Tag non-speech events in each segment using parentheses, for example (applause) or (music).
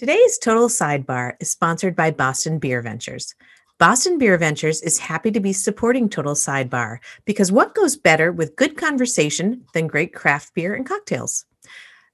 Today's Total Sidebar is sponsored by Boston Beer Ventures. Boston Beer Ventures is happy to be supporting Total Sidebar because what goes better with good conversation than great craft beer and cocktails?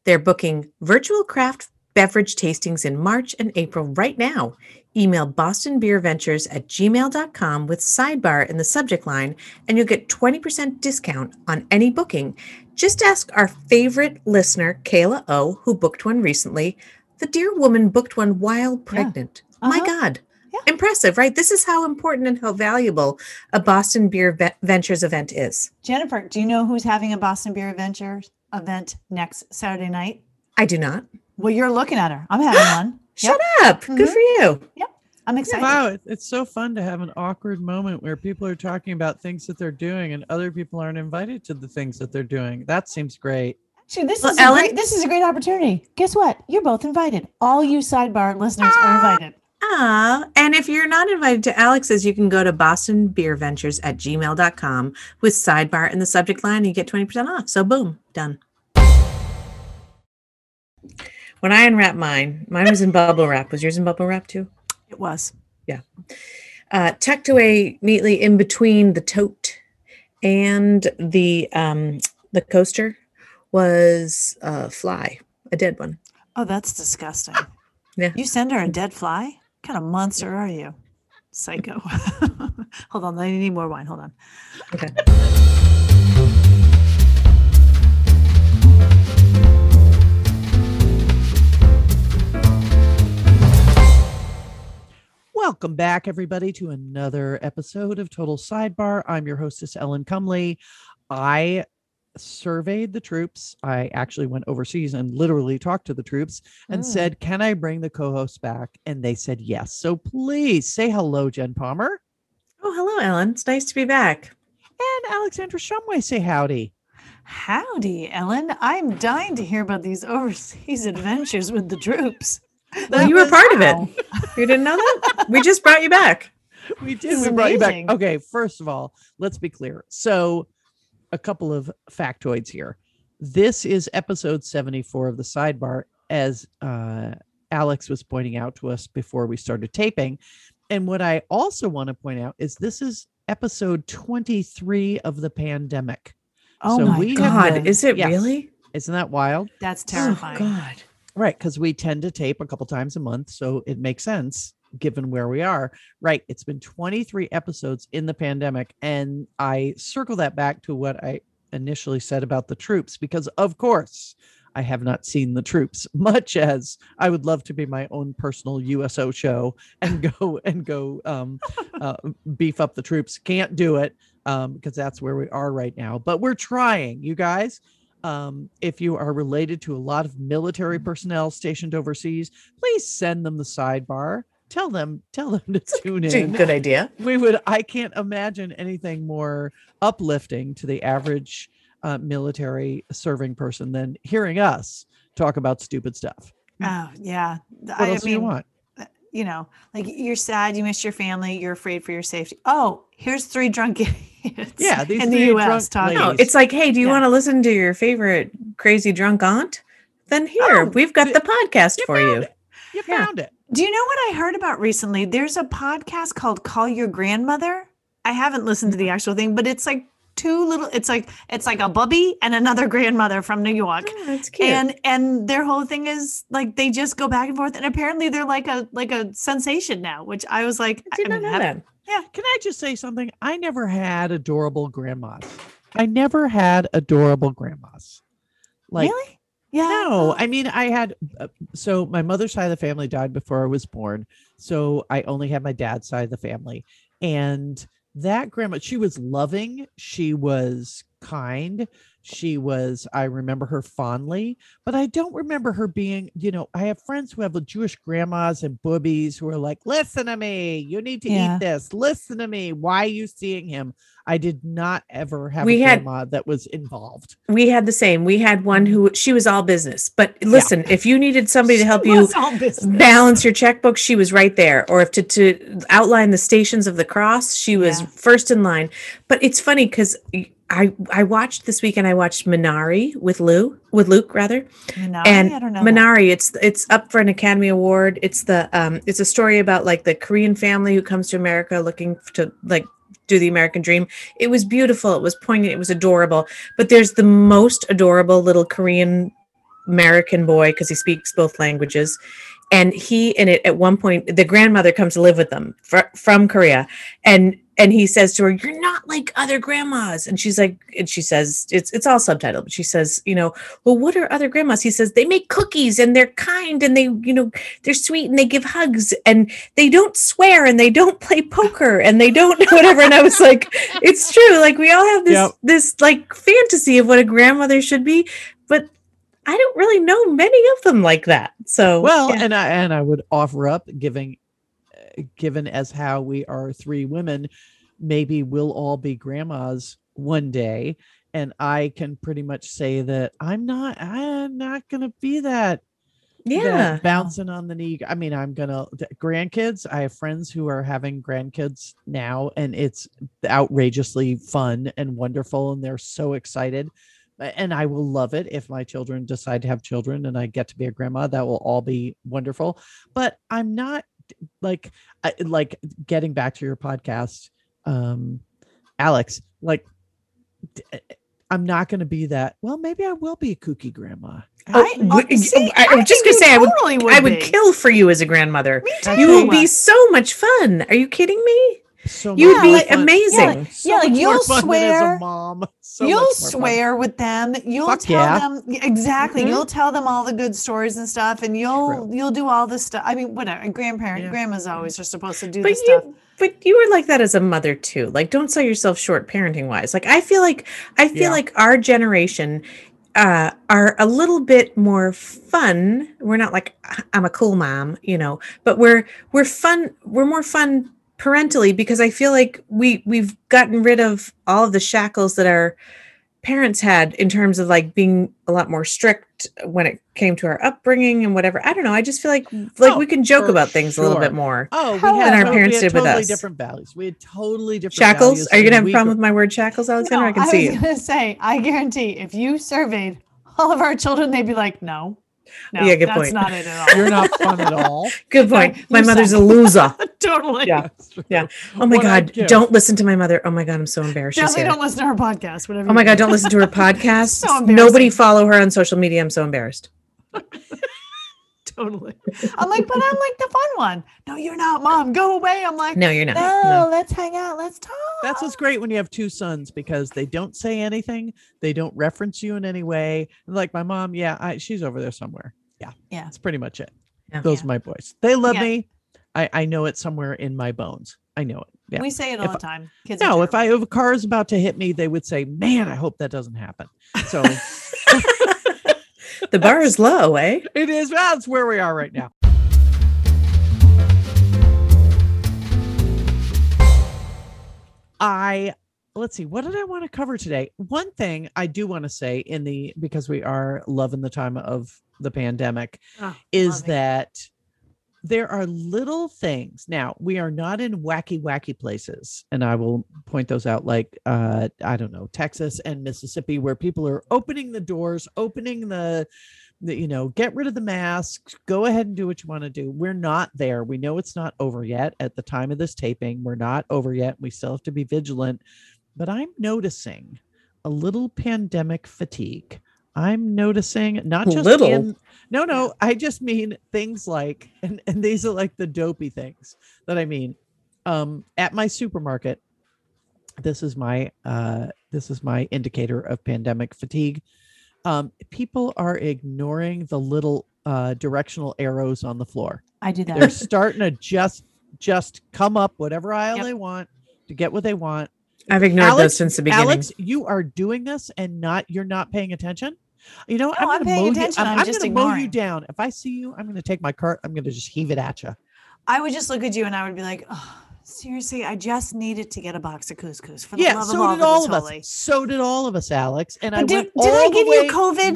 They're booking virtual craft beverage tastings in March and April right now. Email Boston Beer Ventures at gmail.com with sidebar in the subject line, and you'll get 20% discount on any booking. Just ask our favorite listener, Kayla O, who booked one recently. The dear woman booked one while pregnant. My Uh-huh. God. Yeah. Impressive, right? This is how important and how valuable a Boston Beer Ve- Ventures event is. Jennifer, do you know who's having a Boston Beer Adventures event next Saturday night? I do not. Well, you're looking at her. I'm having (gasps) one. Shut up. Good Mhm. for you. Yep. I'm excited. Wow, it's so fun to have an awkward moment where people are talking about things that they're doing and other people aren't invited to the things that they're doing. That seems great. This Well, is a Ellen- great, this is a great opportunity. Guess what? You're both invited. All you sidebar listeners are invited. Ah, and if you're not invited to Alex's, you can go to bostonbeerventures Beer Ventures at gmail.com with sidebar in the subject line and you get 20% off. So boom, done. When I unwrapped mine, mine was in bubble wrap. Was yours in bubble wrap too? It was. Yeah. Uh, tucked away neatly in between the tote and the um, the coaster was a fly, a dead one. Oh, that's disgusting. Yeah. You send her a dead fly? What kind of monster are you? Psycho. (laughs) Hold on. I need more wine. Hold on. Okay. Welcome back, everybody, to another episode of Total Sidebar. I'm your hostess, Ellen Cumley. I surveyed the troops. I actually went overseas and literally talked to the troops and Mm. said, Can I bring the co hosts back? And they said yes. So please say hello, Jen Palmer. Oh, hello, Ellen. It's nice to be back. And Alexandra Shumway, say howdy. Howdy, Ellen. I'm dying to hear about these overseas adventures with the troops. Well, That you were was- part of it. You didn't know that? we just brought you back. (laughs) we did. This is We brought you back. Okay, first of all, let's be clear. So, a couple of factoids here. This is episode 74 of the sidebar, as uh, Alex was pointing out to us before we started taping. And what I also want to point out is this is episode 23 of the pandemic. Oh So my we God, been- is it yes. really? Isn't that wild? That's terrifying. Oh, God. Right, because we tend to tape a couple times a month, so it makes sense given where we are. Right, it's been 23 episodes in the pandemic, and I circle that back to what I initially said about the troops, because of course I have not seen the troops, (laughs) much as I would love to be my own personal USO show and go and go um, (laughs) uh, beef up the troops. Can't do it um, because that's where we are right now, but we're trying, you guys um, if you are related to a lot of military personnel stationed overseas, please send them the sidebar. Tell them, tell them to tune in. Good idea. We would. I can't imagine anything more uplifting to the average uh, military serving person than hearing us talk about stupid stuff. Oh, yeah. What I else do you want? you know, like you're sad, you miss your family, you're afraid for your safety. Oh, here's three drunk (laughs) idiots. Yeah, these in the U.S. drunk talking. No, it's like, hey, do you Yeah. want to listen to your favorite crazy drunk aunt? Then here, Oh, we've got th- the podcast you for you. it. You Yeah. found it. Do you know what I heard about recently? There's a podcast called Call Your Grandmother. I haven't listened to the mm-hmm. actual thing, but it's like two little. It's like it's like a bubby and another (laughs) grandmother from New York. Oh, that's cute. and and their whole thing is like they just go back and forth and apparently they're like a like a sensation now which i was like I did I not mean, know haven't- that. Can I just say something? I never had adorable grandmas. I never had adorable grandmas. Like really yeah no, I mean I had uh, so my mother's side of the family died before I was born. So I only had my dad's side of the family. And that grandma, she was loving, she was kind, she was I remember her fondly, but I don't remember her being, you know, I have friends who have Jewish grandmas and bubbies who are like, "Listen to me, you need to Yeah. eat this. Listen to me. Why are you seeing him?" I did not ever have We a had- grandma that was involved. We had the same. We had one mm-hmm. who she was all business. But listen, if you needed somebody to help you What's all business? balance your checkbook, she was right there. Or if to, to outline the stations of the cross, she was Yeah. first in line. But it's funny because I I watched this weekend. I watched Minari with Lou with Luke rather, Minari? and I don't know. that. Minari. It's it's up for an Academy Award. It's the um it's a story about like the Korean family who comes to America looking to like do the American dream. It was beautiful. It was poignant. It was adorable. But there's the most adorable little Korean American boy because he speaks both languages. And he in it at one point, the grandmother comes to live with them fr- from Korea, and and he says to her, "You're not like other grandmas." And she's like, and she says, it's it's all subtitled, but she says, you know, well, what are other grandmas? He says they make cookies and they're kind and they, you know, they're sweet and they give hugs and they don't swear and they don't play poker and they don't (laughs) whatever. And I was like, it's true. Like we all have this Yep. this like fantasy of what a grandmother should be, but I don't really know many of them like that. So Well, yeah. and I and I would offer up, giving, given as how we are three women, maybe we'll all be grandmas one day, and I can pretty much say that I'm not. I'm not gonna be that. that yeah, bouncing on the knee. I mean, I'm gonna grandkids. I have friends who are having grandkids now, and it's outrageously fun and wonderful, and they're so excited. And I will love it if my children decide to have children and I get to be a grandma. That will all be wonderful. But I'm not like I, like getting back to your podcast, um, Alex. Like, d- I'm not going to be that. Well, maybe I will be a kooky grandma. I, Oh, w- see, I- I was just gonna say, I would- totally I would be. kill for you as a grandmother. You would true. be so much fun. Are you kidding me? So you'd be fun. amazing. Yeah, So yeah, like, you'll fun than as swear- mom. (laughs) So you'll more fun. swear with them. You'll Fuck tell yeah. them exactly. Mhm. You'll tell them all the good stories and stuff, and you'll True. you'll do all this stuff. I mean, whatever. And grandparent, Yeah. grandmas always are supposed to do But this stuff. you, but you were like that as a mother too. Like, don't sell yourself short parenting wise. Like, I feel like I feel Yeah. like our generation uh, are a little bit more fun. We're not like I'm a cool mom, you know, but we're we're fun. We're more fun parentally because I feel like we we've gotten rid of all of the shackles that our parents had in terms of like being a lot more strict when it came to our upbringing and whatever. I don't know. I just feel like mm. like Oh, we can joke about things a little bit more. Oh, we had, than our parents we had did with totally us. different values. We had totally different Shackles? Are you gonna have a problem with my word shackles, Alexander? No, I can see was you. gonna say, I guarantee if you surveyed all of our children, they'd be like, no. No, Yeah, good that's point. not it at all. You're not fun at all. (laughs) Good point. My mother's a loser. (laughs) totally. Yeah. Yeah. Oh my What God. Don't listen to my mother. Oh my God. I'm so embarrassed. Definitely don't listen to her podcast. Whatever. Oh my God. do. Don't listen to her (laughs) podcast. So Nobody follow her on social media. I'm so embarrassed. Totally. (laughs) I'm like, but I'm like the fun one. No, you're not, mom. Go away. I'm like, No, you're not. no, No. let's hang out. Let's talk. That's what's great when you have two sons because they don't say anything, they don't reference you in any way. Like my mom, yeah, I, she's over there somewhere. Yeah, Yeah. that's pretty much it. Yeah. Those Yeah. are my boys. They love Yeah. me. I, I know it somewhere in my bones. I know it. Yeah. We say it all If the time. Kids no, if. I if a car is about to hit me, they would say, "Man, I hope that doesn't happen." So (laughs) The bar is low, eh? it is. That's where we are right now. I let's see, what did I want to cover today? One thing I do want to say in the because we are loving the time of the pandemic Oh, is loving. that there are little things. Now, we are not in wacky, wacky places. And I will point those out like, uh, I don't know, Texas and Mississippi, where people are opening the doors, opening the, the, you know, get rid of the masks, go ahead and do what you want to do. We're not there. We know it's not over yet at the time of this taping. We're not over yet. We still have to be vigilant. But I'm noticing a little pandemic fatigue. I'm noticing not just Little? in no, no, I just mean things like, and, and these are like the dopey things that I mean. Um, at my supermarket, this is my uh this is my indicator of pandemic fatigue. Um, people are ignoring the little uh directional arrows on the floor. I do that. They're (laughs) starting to just just come up whatever aisle Yep. they want to get what they want. I've ignored Alex- those since the beginning. Alex, you are doing this and not you're not paying attention. You know, No, I'm I'm paying mow attention, you. I'm, I'm I'm just gonna mow you down. If I see you, I'm gonna take my cart. I'm gonna just heave it at you. I would just look at you and I would be like, oh, seriously, I just needed to get a box of couscous for the Yeah, love so of all did all of us. holy. So did all of us, Alex. And I did, did I give you COVID?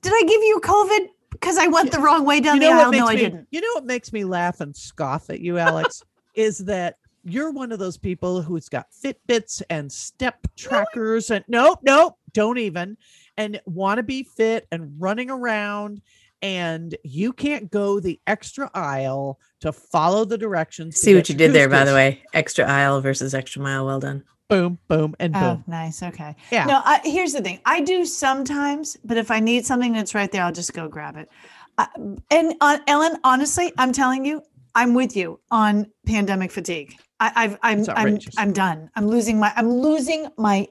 Did I give you COVID because I went the wrong way down You know the aisle? No, I didn't. You know what makes me laugh and scoff at you, Alex, (laughs) is that you're one of those people who's got Fitbits and step trackers and nope, nope, don't even, and want to be fit and running around, and you can't go the extra aisle to follow the directions. See what you did there, by the way. Extra aisle versus extra mile. Well done. Boom, boom, and boom. Oh, nice. Okay. Yeah. No, I, here's the thing. I do sometimes, but if I need something that's right there, I'll just go grab it. Uh, and uh, Ellen, honestly, I'm telling you, I'm with you on pandemic fatigue. I, I've, I'm, I'm. I'm done. I'm losing my, I'm losing my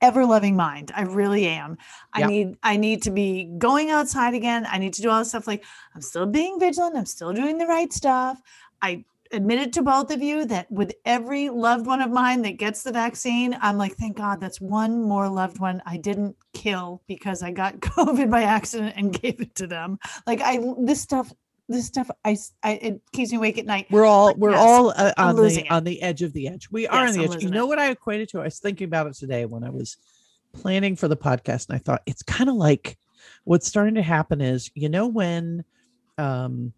ever loving mind. I really am. I Yep. need, I need to be going outside again. I need to do all this stuff. Like I'm still being vigilant. I'm still doing the right stuff. I admitted to both of you that with every loved one of mine that gets the vaccine, I'm like, thank God that's one more loved one I didn't kill because I got (laughs) COVID by accident and gave it to them. Like I, this stuff, this stuff, I, it keeps me awake at night. We're all we're yes, all uh, on the it. on the edge of the edge. We are Yes, on the I'm edge. You know it. what I equated to? I was thinking about it today when I was planning for the podcast, and I thought it's kind of like what's starting to happen is you know when um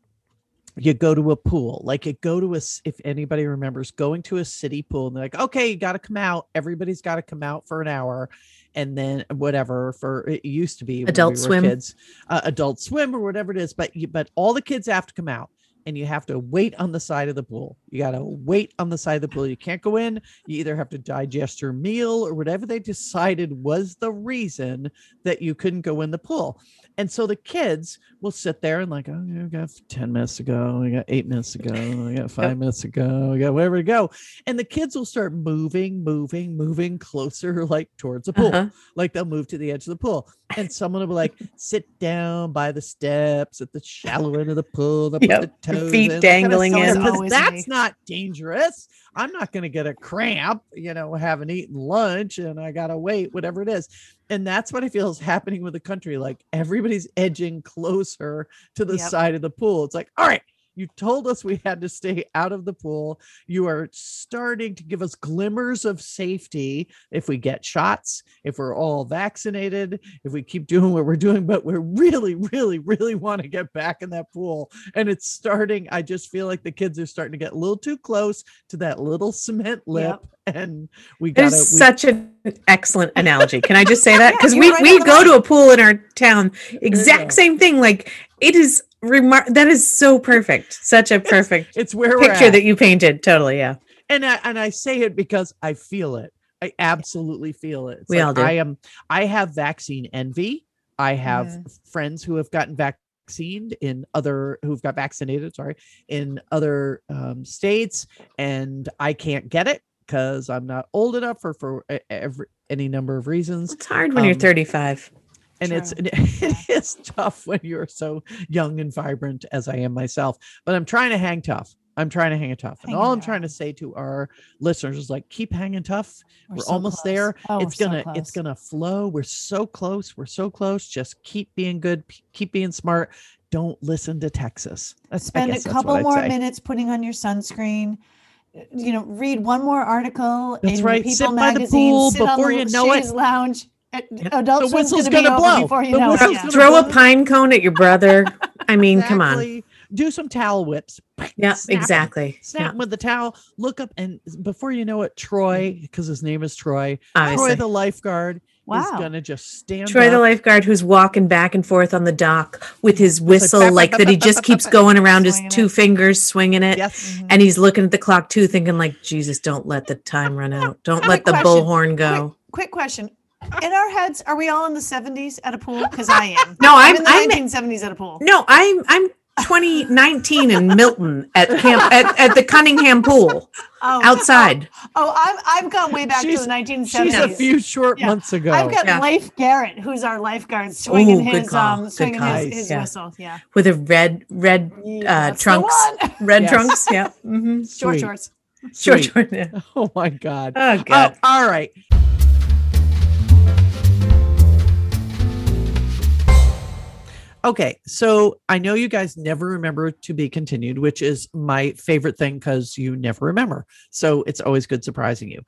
you go to a pool like you go to a if anybody remembers going to a city pool and they're like okay you got to come out everybody's got to come out for an hour and then whatever for it used to be Adult we swim. kids uh, adult swim or whatever it is but you but all the kids have to come out and you have to wait on the side of the pool. You got to wait on the side of the pool. You can't go in. You either have to digest your meal or whatever they decided was the reason that you couldn't go in the pool and so the kids will sit there and like, oh, yeah, we got 10 minutes to go. We got eight minutes to go. We got five minutes to go. We got wherever to go. And the kids will start moving, moving, moving closer, (laughs) like towards the pool. Uh-huh. Like they'll move to the edge of the pool. And someone will be like, sit down by the steps at the shallow end of the pool. They'll Yep, put the your toes feet in, dangling sit there, in. 'cause Always That's me. not dangerous. I'm not going to get a cramp, you know, haven't eaten lunch and I got to wait, whatever it is and that's what I feel is happening with the country. Like everybody's edging closer to the Yep. side of the pool. It's like, all right, you told us we had to stay out of the pool. You are starting to give us glimmers of safety if we get shots, if we're all vaccinated, if we keep (laughs) doing what we're doing, but we really, really, really want to get back in that pool. And it's starting, I just feel like the kids are starting to get a little too close to that little cement lip. And we That got such an excellent analogy. Can I just say (laughs) that? Because you're we, right we go to a pool in our town, exact same thing. Like it is remar that is so perfect. Such a perfect it's where we're picture that you painted. Totally, yeah. and I, and I say it because I feel it. I absolutely feel it. It's We like all do. I am. I have vaccine envy. I have Mhm. friends who have gotten vaccinated in other who've got vaccinated. Sorry, in other um, states, and I can't get it because I'm not old enough or for every any number of reasons. It's hard when you're Um, 35. And it's (laughs) it is tough when you're so young and vibrant as I am myself. But I'm trying to hang tough. I'm trying to hang it tough. And all I'm trying to say to our listeners is like keep hanging tough. We're, so almost close. there. Oh, it's we're so gonna it's gonna flow. We're so close. We're so close. Just keep being good. Keep being smart. Don't listen to Texas. That's, spend a couple more minutes putting on your sunscreen uh, you know read one more article That's right. people Sit by the pool before the you know it. lounge. Adult The swim's whistle's gonna, gonna over blow. before you The know it yeah. gonna Throw a pine cone at your brother. I mean, come on. Do some towel whips. Yeah, Snap 'em. exactly. Snap Yeah, 'em with the towel. Look up, and before you know it, Troy, because his name is Troy, obviously. Troy the lifeguard is wow gonna just stand Troy the lifeguard who's walking back and forth on the dock with his whistle, bap, like that he just keeps going around his two it. fingers, swinging it. Yes. Mhm. And he's looking at the clock too, thinking like, Jesus, don't let the time run out. Don't let the question. bullhorn go. quick question in our heads are we all in the 70s at a pool because i am (laughs) No, i'm I'm, in the I'm 1970s at a pool no, I'm I'm 2019 in Milton at camp at, at the Cunningham pool (laughs) oh outside. oh i'm i've gone way back She's- to the 1970s She's a few short Yeah. months ago. I've got Yeah. Leif Garrett, who's our lifeguard, swinging Ooh, his call. um, swinging his, his Yeah. whistle. Yeah, with a red red uh, trunks, red Yes. trunks. Yeah, mm-hmm. short shorts. short, Sweet. short. Yeah. (laughs) Oh my god. Oh Oh, god. all right. Okay, so I know you guys never remember to be continued, which is my favorite thing because you never remember. So it's always good surprising you.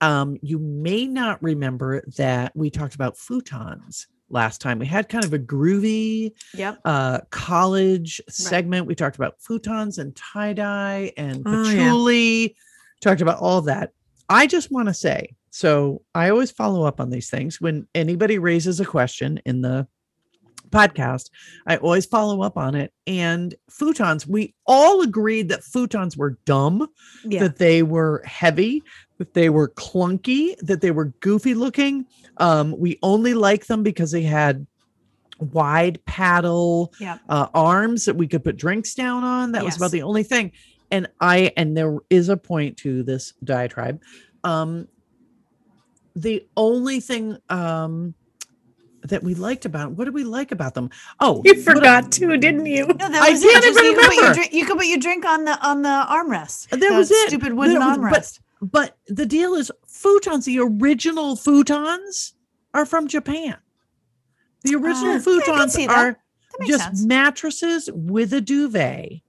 Um, you may not remember that we talked about futons last time. We had kind of a groovy Yep. uh college segment. We talked about futons and tie-dye and Oh, yeah. patchouli. talked about all that. I just want to say, so I always follow up on these things when anybody raises a question in the podcast. I always follow up on it. And futons, we all agreed that futons were dumb, Yeah. that they were heavy, that they were clunky, that they were goofy looking. Um, we only like them because they had wide paddle Yeah. uh, arms that we could put drinks down on. That was about the only thing. And I, and there is a point to this diatribe. Um, the only thing um, that we liked about what did we like about them? Oh, You what- forgot to, didn't you? No, that I was can't it. Just, even you, could put your remember. drink, you could put your drink on the on the armrest. That was it. Stupid wooden That was- but- armrest. But the deal is, futons, the original futons are from Japan. The original ah, I can futons are That just sense. mattresses with a duvet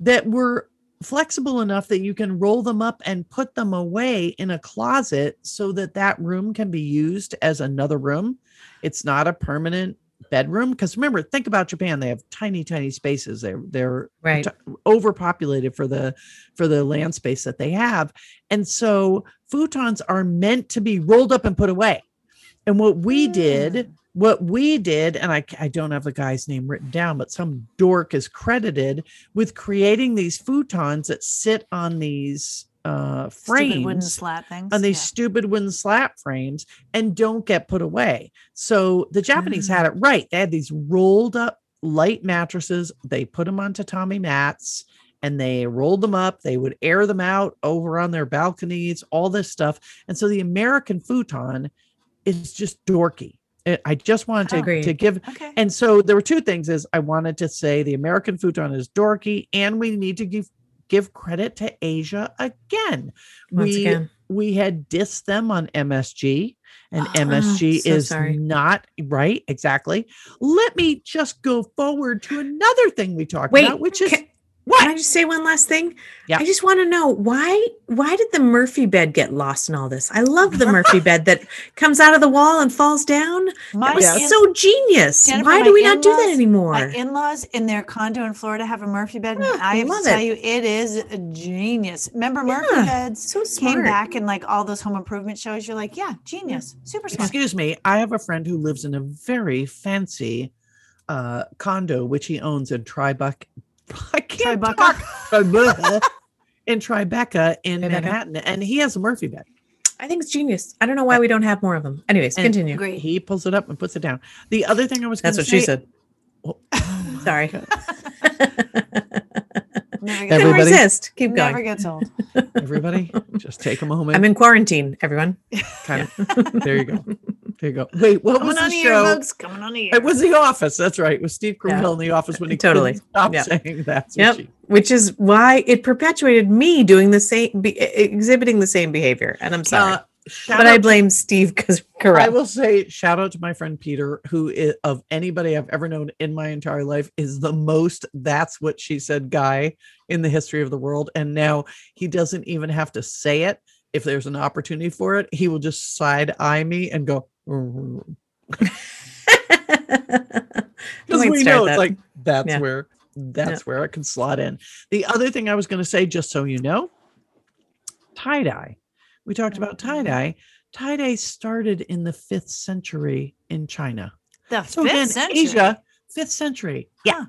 that were flexible enough that you can roll them up and put them away in a closet so that that room can be used as another room. It's not a permanent bedroom because remember think about Japan they have tiny tiny spaces they're they're Right. t- overpopulated for the for the land space that they have and so futons are meant to be rolled up and put away and what we did Mm. what we did and I, I don't have the guy's name written down but some dork is credited with creating these futons that sit on these uh Stupid wooden frames slat things. on these yeah. stupid wooden slat frames and don't get put away. So the Japanese had it right. They had these rolled up light mattresses. They put them on tatami mats and they rolled them up. They would air them out over on their balconies, all this stuff. And so the American futon is just dorky. I- I just wanted to, to give Okay. and so there were two things is I wanted to say the American futon is dorky and we need to give give credit to Asia again. Once we again. we had dissed them on MSG and (gasps) Oh, MSG so is sorry. not right exactly. Let me just go forward to another thing we talked Wait, about which is can, what? can I just say one last thing? Yeah. I just want to know why why did the Murphy bed get lost in all this? I love the Murphy (laughs) bed that comes out of the wall and falls down. My That was in- so genius. Jennifer, why do we not do that anymore? My in-laws in their condo in Florida have a Murphy bed. and Ah, I have love to tell it. you, it is a genius. Remember Murphy Yeah, beds so smart. came back in like all those home improvement shows. You're like, yeah, genius, super smart. Excuse me, I have a friend who lives in a very fancy uh condo which he owns in Tribuck (laughs) I can't Tribeca? talk. (laughs) Tribeca. in Tribeca in Tribeca. Manhattan and he has a Murphy bed. I think it's genius. I don't know why we don't have more of them. Anyways, And continue. Great. He pulls it up and puts it down. The other thing I was That's gonna what she said. Oh, oh (laughs) Sorry. God. Never gets, Couldn't Everybody- resist. Keep going. never gets old. Everybody, just take a moment. I'm in quarantine, everyone. kind of. There you go. There you go. (laughs) Wait, what was Coming on the the show? ear, folks. Coming on the ear. It was The Office. That's right. It was Steve Yeah. Carell in The Office when he Totally. couldn't stop Yeah. saying that. Yep. she. Which is why it perpetuated me doing the same, be, exhibiting the same behavior. And I'm sorry, Uh, shout but I out to- blame Steve because correct. I will say shout out to my friend Peter, who is, of anybody I've ever known in my entire life is the most that's what she said guy in the history of the world. And now he doesn't even have to say it. If there's an opportunity for it, he will just side eye me and go, (laughs) because we know that. it's like that's Yeah. where that's where it can slot in. The other thing I was going to say, just so you know, tie dye. We talked about tie dye. Tie dye started in the fifth century in China. the So fifth again, century. Asia, fifth century. Yeah.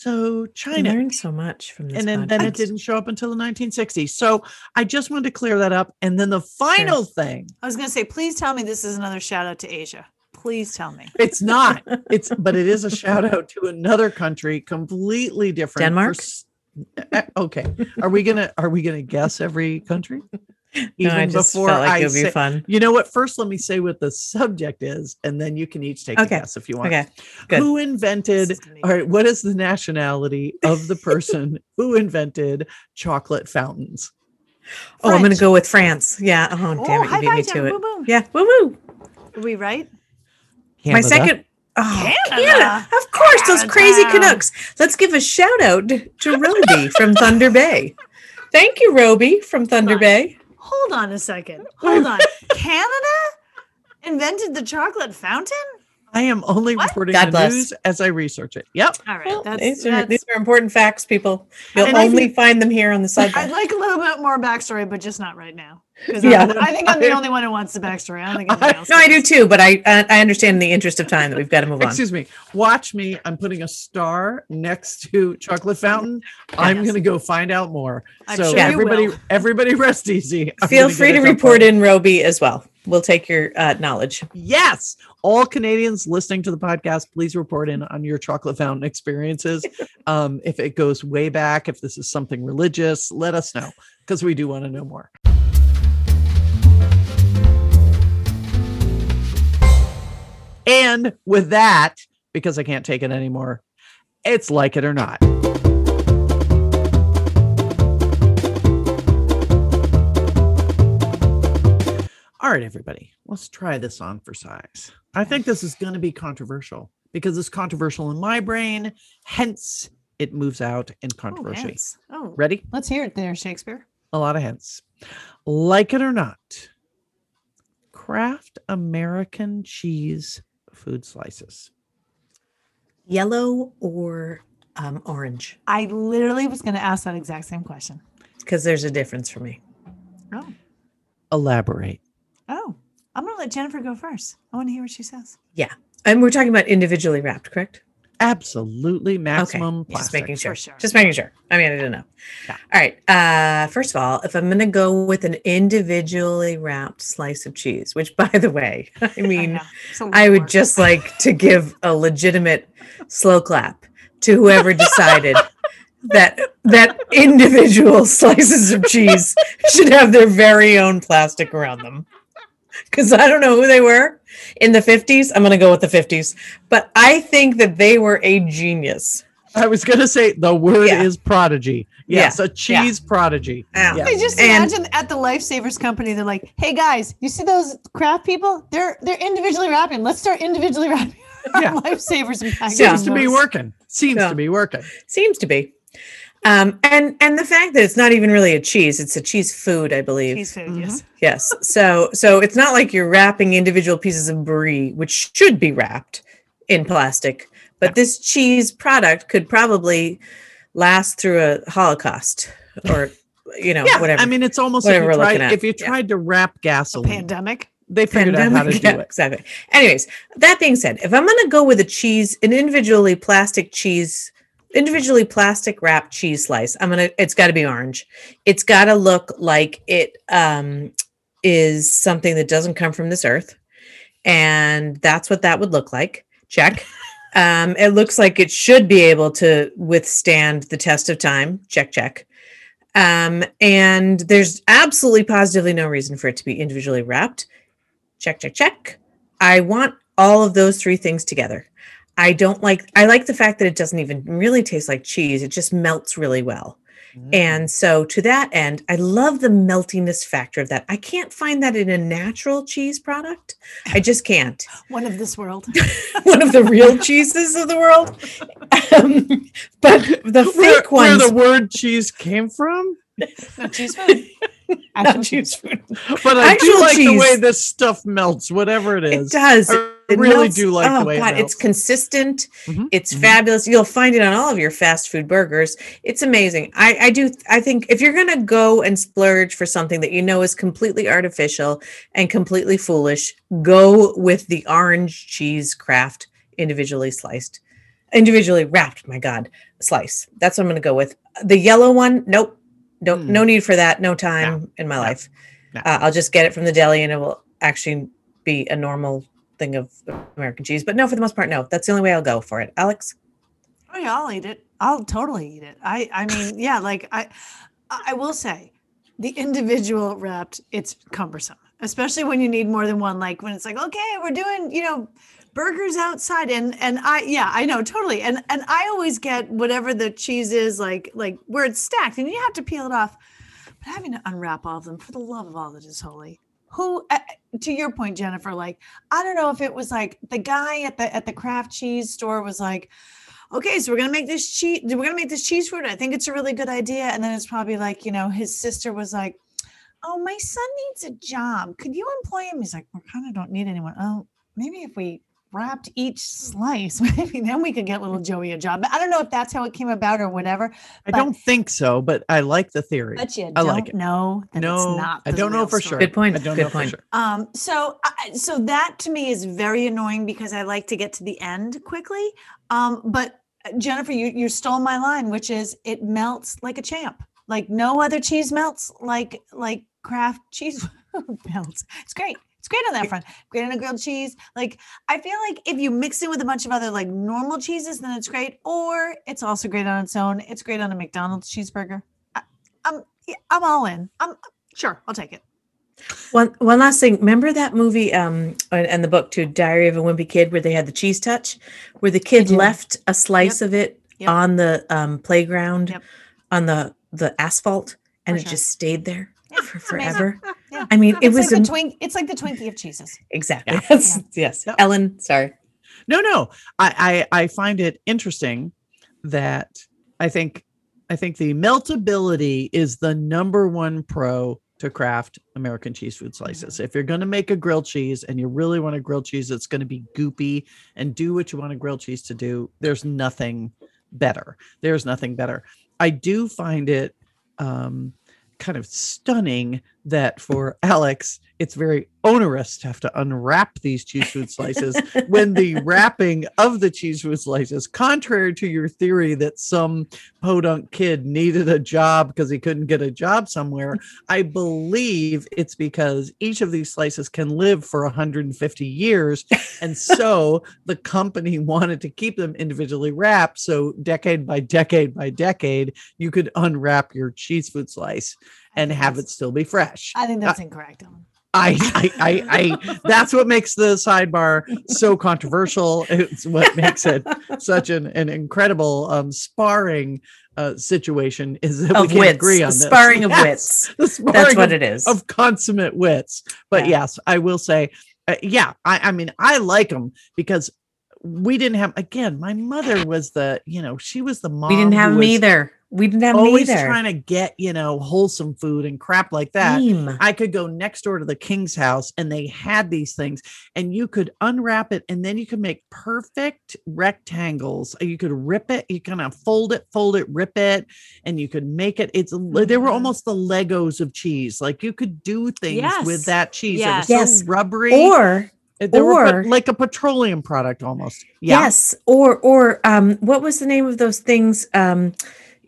So I China. learned so much from this. And then, then it didn't show up until the 1960s. So I just wanted to clear that up. And then the final thing, I was going to say, please tell me this is another shout out to Asia. Please tell me. it's not. It's (laughs) but it is a shout out to another country completely different. for Denmark? s- eh, Okay. Are we gonna are we gonna guess every country? No, I just felt like it would be say- fun. You know what? First, let me say what the subject is, and then you can each take a guess if you want. Okay, good. Who invented? This is gonna be All right. What is the nationality of the (laughs) person who invented chocolate fountains? Oh, I'm going to go with France. Yeah. Oh, damn Oh, it. high You beat me five, to Jen. it. Boom, boom. Yeah. Woo woo. Are we right? My second. Oh, Canada. Canada. Of course, those crazy Canucks. Let's give a shout out to Roby from Thunder Bay. Thank you, Roby from Thunder on. Bay. Hold on a second. (laughs) Hold on. Canada invented the chocolate fountain? I am only What? reporting God the bless. news as I research it. Yep. All right. Well, That's, these, are, that's, these are important facts, people. You'll And only think- find them here on the side. I'd like a little bit more backstory, but just not right now. 'Cause Yeah. I'm- I think I'm the only one who wants the backstory. I don't think anybody else. no, I do too, but I I I understand in the interest of time that we've got to move on. Excuse me. Watch me. I'm putting a star next to chocolate fountain. I'm Yes. going to go find out more. I'm so sure you everybody, will. everybody, rest easy. I'm Feel free to a couple- report in Roby as well. We'll take your uh, knowledge. Yes, all Canadians listening to the podcast, please report in on your chocolate fountain experiences. (laughs) um, if it goes way back, if this is something religious, let us know because we do want to know more. And with that, because I can't take it anymore, it's like it or not. All right, everybody, let's try this on for size. I think this is going to be controversial because it's controversial in my brain, hence it moves out in Oh, controversy. hence. Oh, Ready? let's hear it there, Shakespeare. A lot of hence. Like it or not, Kraft American cheese food slices. Yellow or um, orange? I literally was going to ask that exact same question. Because there's a difference for me. Oh, Elaborate. Oh, I'm going to let Jennifer go first. I want to hear what she says. Yeah. And we're talking about individually wrapped, correct? Absolutely maximum okay. Just making sure. Sure. Just making sure. I mean, I didn't know. Yeah. All right. Uh, first of all, if I'm going to go with an individually wrapped slice of cheese, which, by the way, (laughs) I mean, know. It's a lot I would work. just like to give a legitimate slow clap to whoever decided (laughs) that that individual (laughs) slices of cheese should have their very own plastic around them. (laughs) Because I don't know who they were in the 50s. I'm going to go with the 50s. But I think that they were a genius. I was going to say the word Yeah. is prodigy. Yes, a cheese prodigy. Yeah. Yes. I just And- imagine at the Lifesavers company, they're like, "Hey guys, you see those Kraft people? They're they're individually wrapping. Let's start individually (laughs) wrapping our Yeah. Lifesavers and packaging Seems to be working. Seems Yeah. to be working. Seems to be. Um, and and the fact that it's not even really a cheese, it's a cheese food, I believe. Cheese food, Mhm. yes. Yes. So so it's not like you're wrapping individual pieces of brie, which should be wrapped in plastic, but this cheese product could probably last through a Holocaust or you know yeah, whatever. I mean, it's almost Whatever if you, we're looking tried, at. if you Yeah. tried to wrap A gasoline, pandemic. they figured out how to Pandemic, (laughs) yeah, do it. Exactly. Anyways, that being said, if I'm going to go with a cheese, an individually plastic cheese, individually plastic wrapped cheese slice, I'm to, it's got to be orange. It's got to look like it um, is something that doesn't come from this earth. And that's what that would look like. Check. (laughs) Um, it looks like it should be able to withstand the test of time. Check, check. Um, and there's absolutely positively no reason for it to be individually wrapped. Check, check, check. I want all of those three things together. I don't like, I like the fact that it doesn't even really taste like cheese. It just melts really well. Mm. And so to that end, I love the meltiness factor of that. I can't find that in a natural cheese product. I (laughs) just can't. One of this world. (laughs) One of the real (laughs) cheeses of the world. Um, but the where, fake where ones, the word cheese came from. No cheese food. not cheese food. But I do Actual like the way this stuff melts, whatever it is. it does. I It really melts- do like oh the way God, it it's consistent. Mhm, It's mhm. fabulous. You'll find it on all of your fast food burgers. It's amazing. I, I do. I think if you're gonna go and splurge for something that you know is completely artificial and completely foolish, go with the orange cheese Kraft individually sliced, individually wrapped. My God, slice. That's what I'm gonna go with. The yellow one, nope. Don't. Hmm. No need for that. No time in my No. life. No. Uh, I'll just get it from the deli, and it will actually be a normal thing of American cheese. But no, for the most part, no. That's the only way I'll go for it. Alex. Oh yeah, I'll eat it. I'll totally eat it. I I mean, yeah, like I I will say the individual wrapped, it's cumbersome, especially when you need more than one. Like when it's like, okay, we're doing, you know, burgers outside and and I yeah, I know totally. And and I always get whatever the cheese is like like where it's stacked and you have to peel it off. But having to unwrap all of them for the love of all that is holy. Who uh, to your point Jennifer like I don't know if it was like the guy at the at the Kraft cheese store was like okay, so we're gonna make this cheese. We're gonna make this cheese food. I think it's a really good idea. And then it's probably like, you know, his sister was like, "Oh, my son needs a job. Could you employ him?" He's like, "We kind of don't need anyone. Oh, maybe if we wrapped each slice, (laughs) maybe then we could get little Joey a job. But I don't know if that's how it came about or whatever. I don't think so, but I like the theory. But you I don't like it. know that no, it's not. I don't know for story. sure. Good point, I don't good know for sure. Um, so, I so that to me is very annoying because I like to get to the end quickly. Um, but uh, Jennifer, you you stole my line, which is it melts like a champ. Like no other cheese melts like like Kraft cheese (laughs) melts. It's great. Great on that front. Great on a grilled cheese. Like I feel like if you mix it with a bunch of other like normal cheeses, then it's great. Or it's also great on its own. It's great on a McDonald's cheeseburger. I, I'm yeah, I'm all in. I'm sure. I'll take it. One one last thing. Remember that movie um and, the book too, Diary of a Wimpy Kid, where they had the cheese touch, where the kid left a slice of it Yep. on the um playground, Yep. on the the asphalt, and For it sure. just stayed there (laughs) for forever. (laughs) Yeah. I mean, it it's was like am- the twink. It's like the Twinkie of cheeses. exactly Yeah. yes, Yeah. yes. Yep. Ellen, sorry. No, no. I, I I find it interesting that I think I think the meltability is the number one pro to Kraft American cheese food slices. If you're going to make a grilled cheese and you really want a grilled cheese that's going to be goopy and do what you want a grilled cheese to do, there's nothing better. There's nothing better. I do find it um, kind of stunning that for Alex, it's very onerous to have to unwrap these cheese food (laughs) slices when the wrapping of the cheese food slices, contrary to your theory that some podunk kid needed a job because he couldn't get a job somewhere, I believe it's because each of these slices can live for 150 years. And (laughs) so the company wanted to keep them individually wrapped. So decade by decade by decade, you could unwrap your cheese food slice and have it still be fresh. I think that's incorrect. Ellen. I, I, I, I, that's what makes the sidebar so controversial. It's what makes it such an, an incredible um, sparring uh, situation is that we can wits. agree a on this. sparring of (laughs) Yes, wits. the sparring That's what of, it is. of consummate wits. But Yeah. yes, I will say, uh, yeah, I, I mean, I like them because we didn't have, again, my mother was the, you know, she was the mom. we didn't have them was either. We didn't have Always trying to get, you know, wholesome food and crap like that. I could go next door to the king's house and they had these things and you could unwrap it and then you could make perfect rectangles. You could rip it, you kind of fold it, fold it, rip it, and you could make it. It's l- they were Mhm. almost the Legos of cheese. Like you could do things with that cheese. Yes. It was Yes. so rubbery. Or they were or- like a petroleum product almost. Yeah. Yes, or or um, what was the name of those things? Um,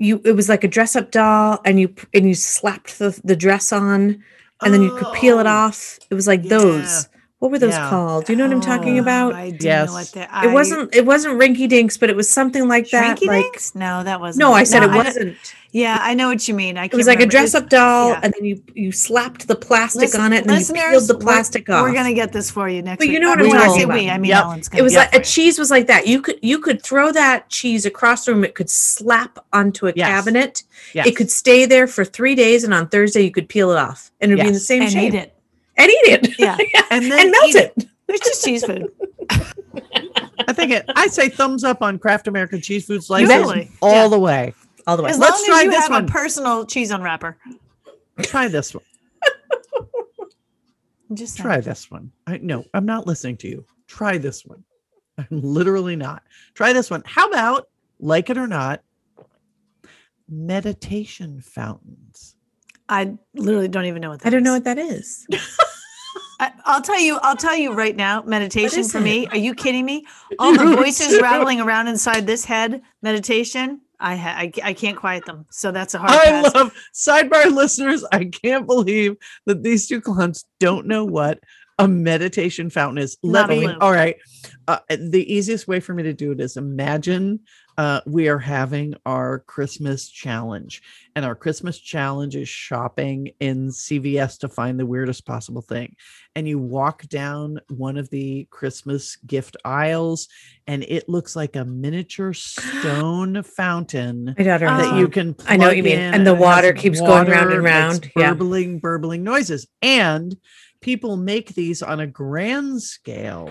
you it was like a dress up doll, and you and you slapped the the dress on, and then you could peel it Oh, off. It was like yeah. those. What were those Yeah. called? Do you know what I'm talking Oh, about? I do Yes. know what the, it wasn't. It wasn't Rinky Dinks, but it was something like that. Shrinky Like Dinks? No, that wasn't. no, I said it kn- wasn't. Yeah, I know what you mean. I It was like a dress up doll, yeah. and then you you slapped the plastic Listen- on it, and then you peeled the we're- plastic off. We're gonna get this for you next But you know what Uh, I'm when I talking about. we, I mean Yep. Ellen's It gonna was like a you. cheese was like that. You could you could throw that cheese across the room. It could slap onto a Yes. cabinet. Yes. It could stay there for three days, and on Thursday you could peel it off, and it'd be in the Yes. same and shape eat it. and eat it Yeah, (laughs) and then and melt eat it. it's just cheese food. (laughs) I think it, I say thumbs up on Kraft American cheese food slices Totally. all Yeah. the way. All the way. As Let's long try as you this have one. a personal cheese unwrapper. Try this one. I'm (laughs) Just saying. Try this one. I no, I'm not listening to you. Try this one. I'm literally not. Try this one. How about, like it or not, meditation fountains? I literally don't even know what that I don't know what that is. (laughs) I, I'll tell you. I'll tell you right now. Meditation for it? me. Are you kidding me? (laughs) All the voices rattling around inside this head. Meditation. I, ha- I I can't quiet them. So that's a hard I pass. love sidebar (laughs) listeners. I can't believe that these two clowns don't know what a meditation fountain is. Let me. All right. Uh, the easiest way for me to do it is imagine uh, we are having our Christmas challenge, and our Christmas challenge is shopping in CVS to find the weirdest possible thing. And you walk down one of the Christmas gift aisles, and it looks like a miniature stone (gasps) fountain My daughter. that you can I know what you mean. And the water keeps going round and water, round. makes Yeah. burbling burbling noises and people make these on a grand scale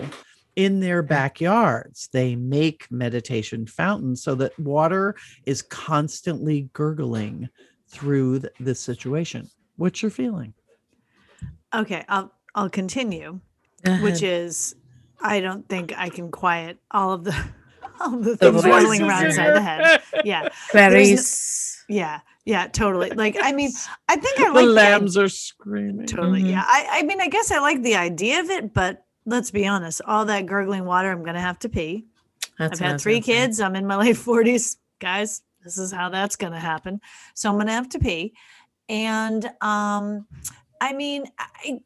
in their backyards they make meditation fountains so that water is constantly gurgling through th- this situation what's your feeling Okay, I'll I'll continue, Go which is I don't think I can quiet all of the (laughs) all of the The things voices rolling around inside the head. Yeah, Clarice. yeah, yeah, totally. Like, I mean, I think I the like the lambs are screaming. Totally. Mhm. Yeah. I, I mean, I guess I like the idea of it, but let's be honest, all that gurgling water, I'm going to have to pee. That's I've had three gonna say. kids. I'm in my (laughs) late 40s. Guys, this is how that's going to happen. So I'm going to have to pee. And um, I mean, I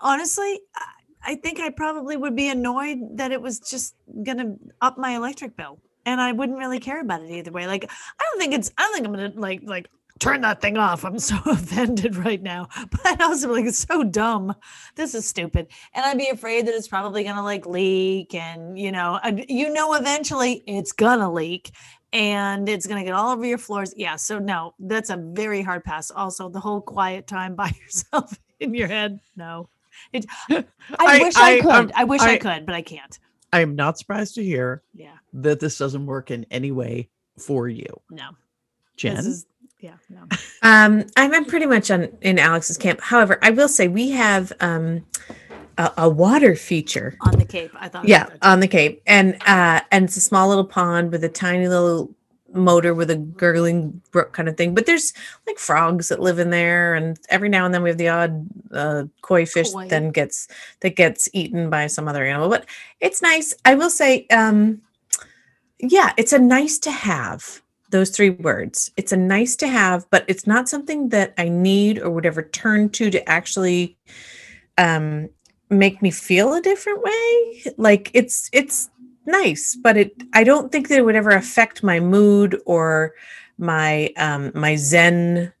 honestly, I, I think I probably would be annoyed that it was just going to up my electric bill. And I wouldn't really care about it either way. Like, I don't think it's, I don't think I'm going to like, like, turn that thing off. I'm so (laughs) offended right now. But also be like, it's so dumb. This is stupid. And I'd be afraid that it's probably going to like leak. And, you know, you know, eventually it's going to leak and it's going to get all over your floors. Yeah. So, no, that's a very hard pass. Also, the whole quiet time (laughs) by yourself in your head. No. It, I, I- wish I, I, could. um, I wish I, I- could, but I can't. I am not surprised to hear Yeah. that this doesn't work in any way for you, No. Jen. This is, yeah. No. Um, I'm, I'm pretty much on in Alex's camp. However, I will say we have um a, a water feature. On the Cape. I thought. Yeah, on the Cape, and uh, and it's a small little pond with a tiny little motor with a gurgling brook kind of thing. But there's like frogs that live in there, and every now and then we have the odd uh, koi fish Koi. that then gets that gets eaten by some other animal. But it's nice. I will say, um, yeah, it's a nice to have. Those three words. It's a nice to have, but it's not something that I need or would ever turn to to actually um, make me feel a different way. Like it's it's nice, but it I don't think that it would ever affect my mood or my um my zen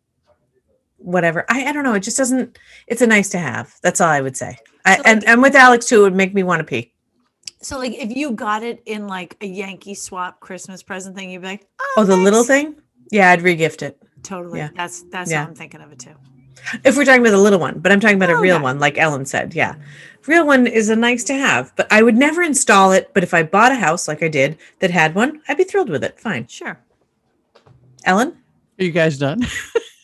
whatever. I, I don't know. It just doesn't it's a nice to have. That's all I would say. I, So, and like- and with Alex too, it would make me want to pee. So like if you got it in like a Yankee swap Christmas present thing, you'd be like, oh, Oh, the little thing? Yeah, I'd regift it. Totally. Yeah. That's that's Yeah. how I'm thinking of it too. If we're talking about the little one, but I'm talking about a Oh, real yeah. one, like Ellen said. Yeah. Real one is a nice to have, but I would never install it. But if I bought a house like I did that had one, I'd be thrilled with it. Fine. Sure. Ellen? Are you guys done? (laughs)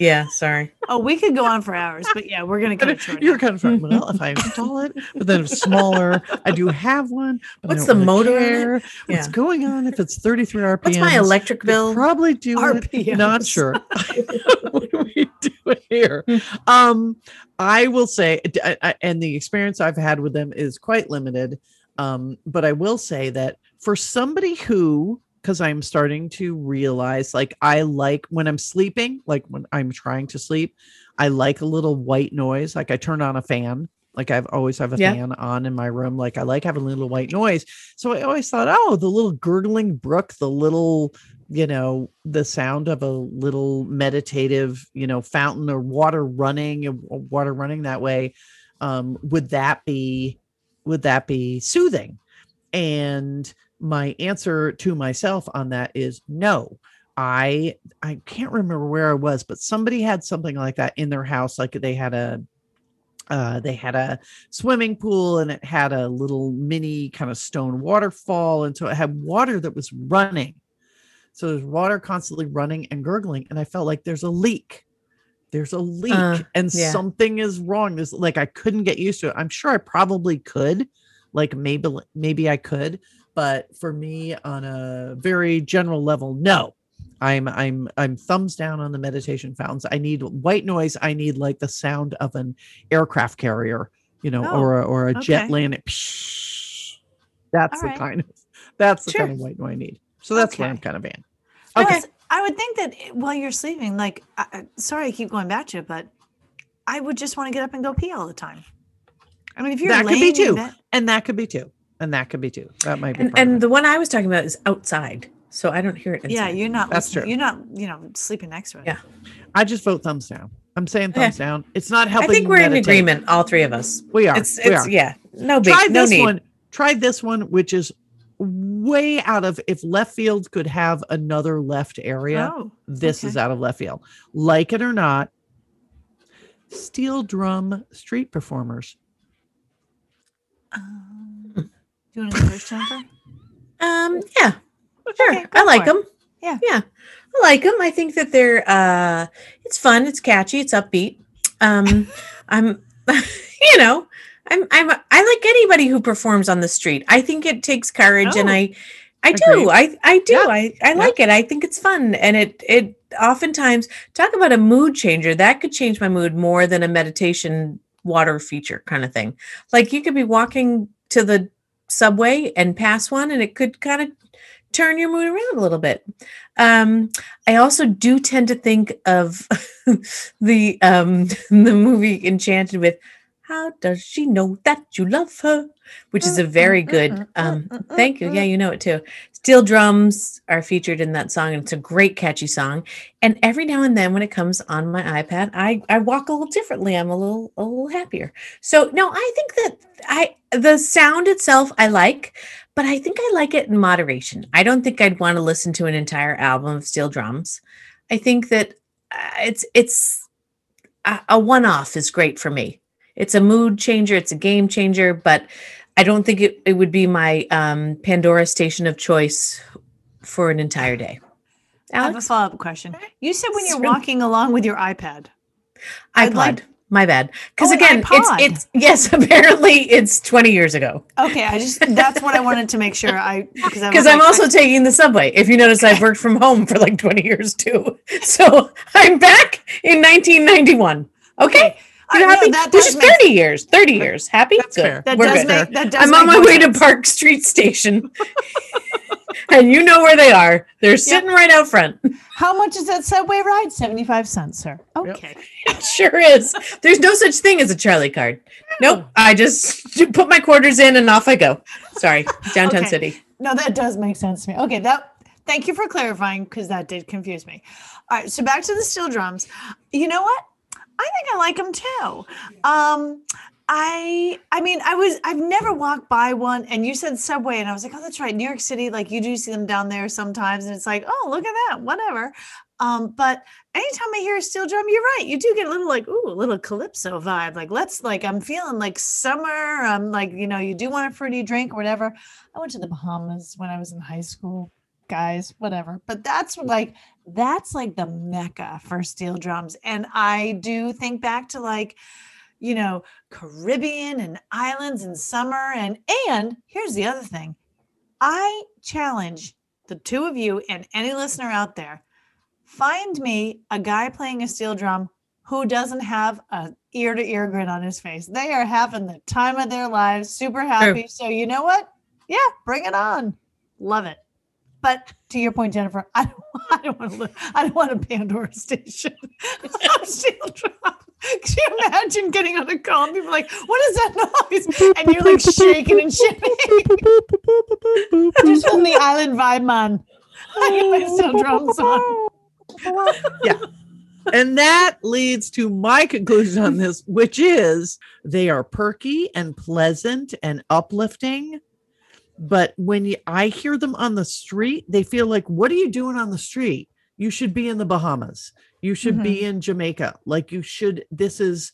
Yeah, sorry. Oh, we could go on for hours, but yeah, we're gonna (laughs) cut it short. You're now. kind of right. Well, if I install it, but then it's smaller. I do have one. But What's the motor on it? care What's Yeah. going on if it's 33 RPM? What's my electric bill? Probably do it. Not sure. (laughs) what do we do here? Um, I will say, d- I- I- and the experience I've had with them is quite limited. Um, but I will say that for somebody who, because I'm starting to realize, like, I like when I'm sleeping, like when I'm trying to sleep, I like a little white noise. Like I turn on a fan. Like I've always have a Yeah. fan on in my room. Like I like having a little white noise. So I always thought, oh, the little gurgling brook, the little, you know, the sound of a little meditative, you know, fountain or water running, water running that way. Um, would that be, would that be soothing? And my answer to myself on that is no. I I can't remember where I was, but somebody had something like that in their house. Like they had a uh, they had a swimming pool and it had a little mini kind of stone waterfall, and so it had water that was running. So there's water constantly running and gurgling, and I felt like there's a leak. There's a leak, Uh, and yeah. something is wrong. There's like I couldn't get used to it. I'm sure I probably could, like maybe maybe I could, but for me on a very general level, no. I'm I'm I'm thumbs down on the meditation fountains. I need white noise. I need like the sound of an aircraft carrier, you know, Oh, or a, or a jet landing. That's All the right. kind of that's the Sure. kind of white noise I need. So that's where I'm kind of in. I Okay. I would think that eh, while you're sleeping, like, I, sorry, I keep going back to it, but I would just want to get up and go pee all the time. I mean, if you're That could be too. bed- And that could be two. And that could be too. That might be And, and the one I was talking about is outside, so I don't hear it. yeah, you're not. That's true. You're not, you know, sleeping next to it. Yeah. I just vote thumbs down. I'm saying Okay. thumbs down. It's not helping. I helping. think we're in agreement, all three of us. We are. It's we it's are. yeah, no big, try no this need. one try this one which is way out of if left field could have another left area Oh, this is out of left field like it or not steel drum street performers um, do you want to go first, Jennifer? Um, yeah, sure. Okay, I like them. Yeah. yeah, I like them. I think that they're uh, it's fun. It's catchy. It's upbeat. Um, (laughs) I'm, (laughs) you know, I'm I'm I like anybody who performs on the street. I think it takes courage and Oh. I I Agreed. do. I I do. I I like it. I think it's fun and it it oftentimes talk about a mood changer. That could change my mood more than a meditation water feature kind of thing. Like you could be walking to the subway and pass one and it could kind of turn your mood around a little bit. Um I also do tend to think of (laughs) the um (laughs) the movie Enchanted with how does she know that you love her? Which is a very good um thank you. Yeah, you know it too. Steel drums are featured in that song and it's a great catchy song. And every now and then when it comes on my iPad, I I walk a little differently. I'm a little a little happier. So no, I think that I the sound itself I like, but I think I like it in moderation. I don't think I'd want to listen to an entire album of steel drums. I think that uh, it's it's a, a one-off is great for me. It's a mood changer, it's a game changer, but I don't think it, it would be my um, Pandora station of choice for an entire day. I have a follow up question. You said when you're walking along with your iPad. IPod. like- my bad. Because Oh, again, iPod. it's it's yes, (laughs) apparently it's 20 years ago. Okay, I just that's what I wanted to make sure I because I (laughs) I'm like, also taking the subway. If you notice, I've worked from home for like 20 years too. (laughs) So I'm back in 1991. Okay. I You're happy? that Which is make 30 years. 30 years. Happy? That's Good. fair. that We're does good. make that does I'm on my way sense. to Park Street Station. (laughs) and you know where they are. They're sitting right out front. How much is that subway ride? 75 cents, sir. Okay. (laughs) It sure is. There's no such thing as a Charlie card. Nope. I just (laughs) put my quarters in and off I go. Sorry. Downtown Okay. City. No, that does make sense to me. Okay, that thank you for clarifying because that did confuse me. All right, so back to the steel drums. You know what? I think I like them too. Um, I I mean, I was I've never walked by one, and you said subway, and I was like, oh, that's right, New York City. Like you do see them down there sometimes, and it's like, oh, look at that, whatever. Um, but anytime I hear a steel drum, you're right. You do get a little like, ooh, a little calypso vibe. Like, let's like, I'm feeling like summer. I'm like, you know, you do want a fruity drink or whatever. I went to the Bahamas when I was in high school, guys, whatever. But that's like that's like the mecca for steel drums. And I do think back to like, you know, Caribbean and islands in summer. And and here's the other thing. I challenge the two of you and any listener out there, find me a guy playing a steel drum who doesn't have a ear to ear grin on his face. They are having the time of their lives, super happy. So you know what? Yeah, bring it on. Love it. But to your point, Jennifer, I don't, (laughs) I don't want to. I don't want a Pandora station. (laughs) Could you imagine getting on a call and people like, "What is that noise?" And you're like shaking and shivering. (laughs) Just on the island vibe, man. I got my steel drums on. Yeah. And that leads to my conclusion on this, which is they are perky and pleasant and uplifting. But when you, I hear them on the street, they feel like, what are you doing on the street? You should be in the Bahamas. You should be mm-hmm. in Jamaica. Like you should. This is,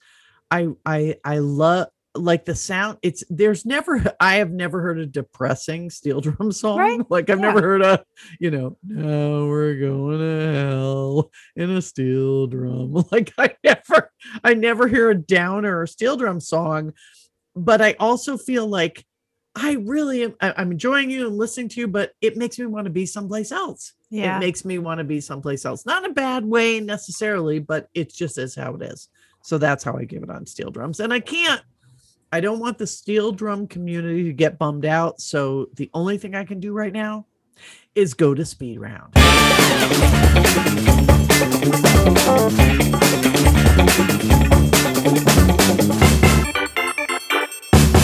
I, I, I love like the sound. It's there's never. (laughs) I have never heard a depressing steel (laughs) drum song. Right? Like I've Yeah. never heard a, you know, now we're going to hell in a steel drum. (laughs) Like I never, I never hear a downer or steel drum song, but I also feel like I really am. I, I'm enjoying you and listening to you, but it makes me want to be someplace else. Yeah. It makes me want to be someplace else. Not in a bad way necessarily, but it just is how it is. So that's how I give it on steel drums. And I can't. I don't want the steel drum community to get bummed out. So the only thing I can do right now is go to speed round.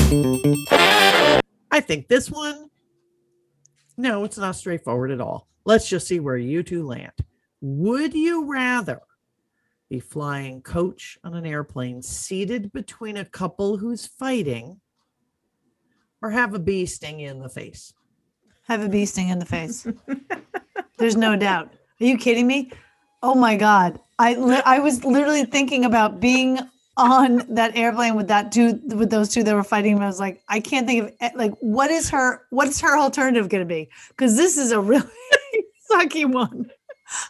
I think this one, no, it's not straightforward at all. Let's just see where you two land. Would you rather be flying coach on an airplane seated between a couple who's fighting or have a bee sting you in the face? have a bee sting in the face. (laughs) There's no doubt. Are you kidding me? Oh my god! I li- I was literally thinking about being on that airplane with that two with those two that were fighting. And I was like, I can't think of eh, like what is her what's her alternative going to be? Because this is a really (laughs) sucky one.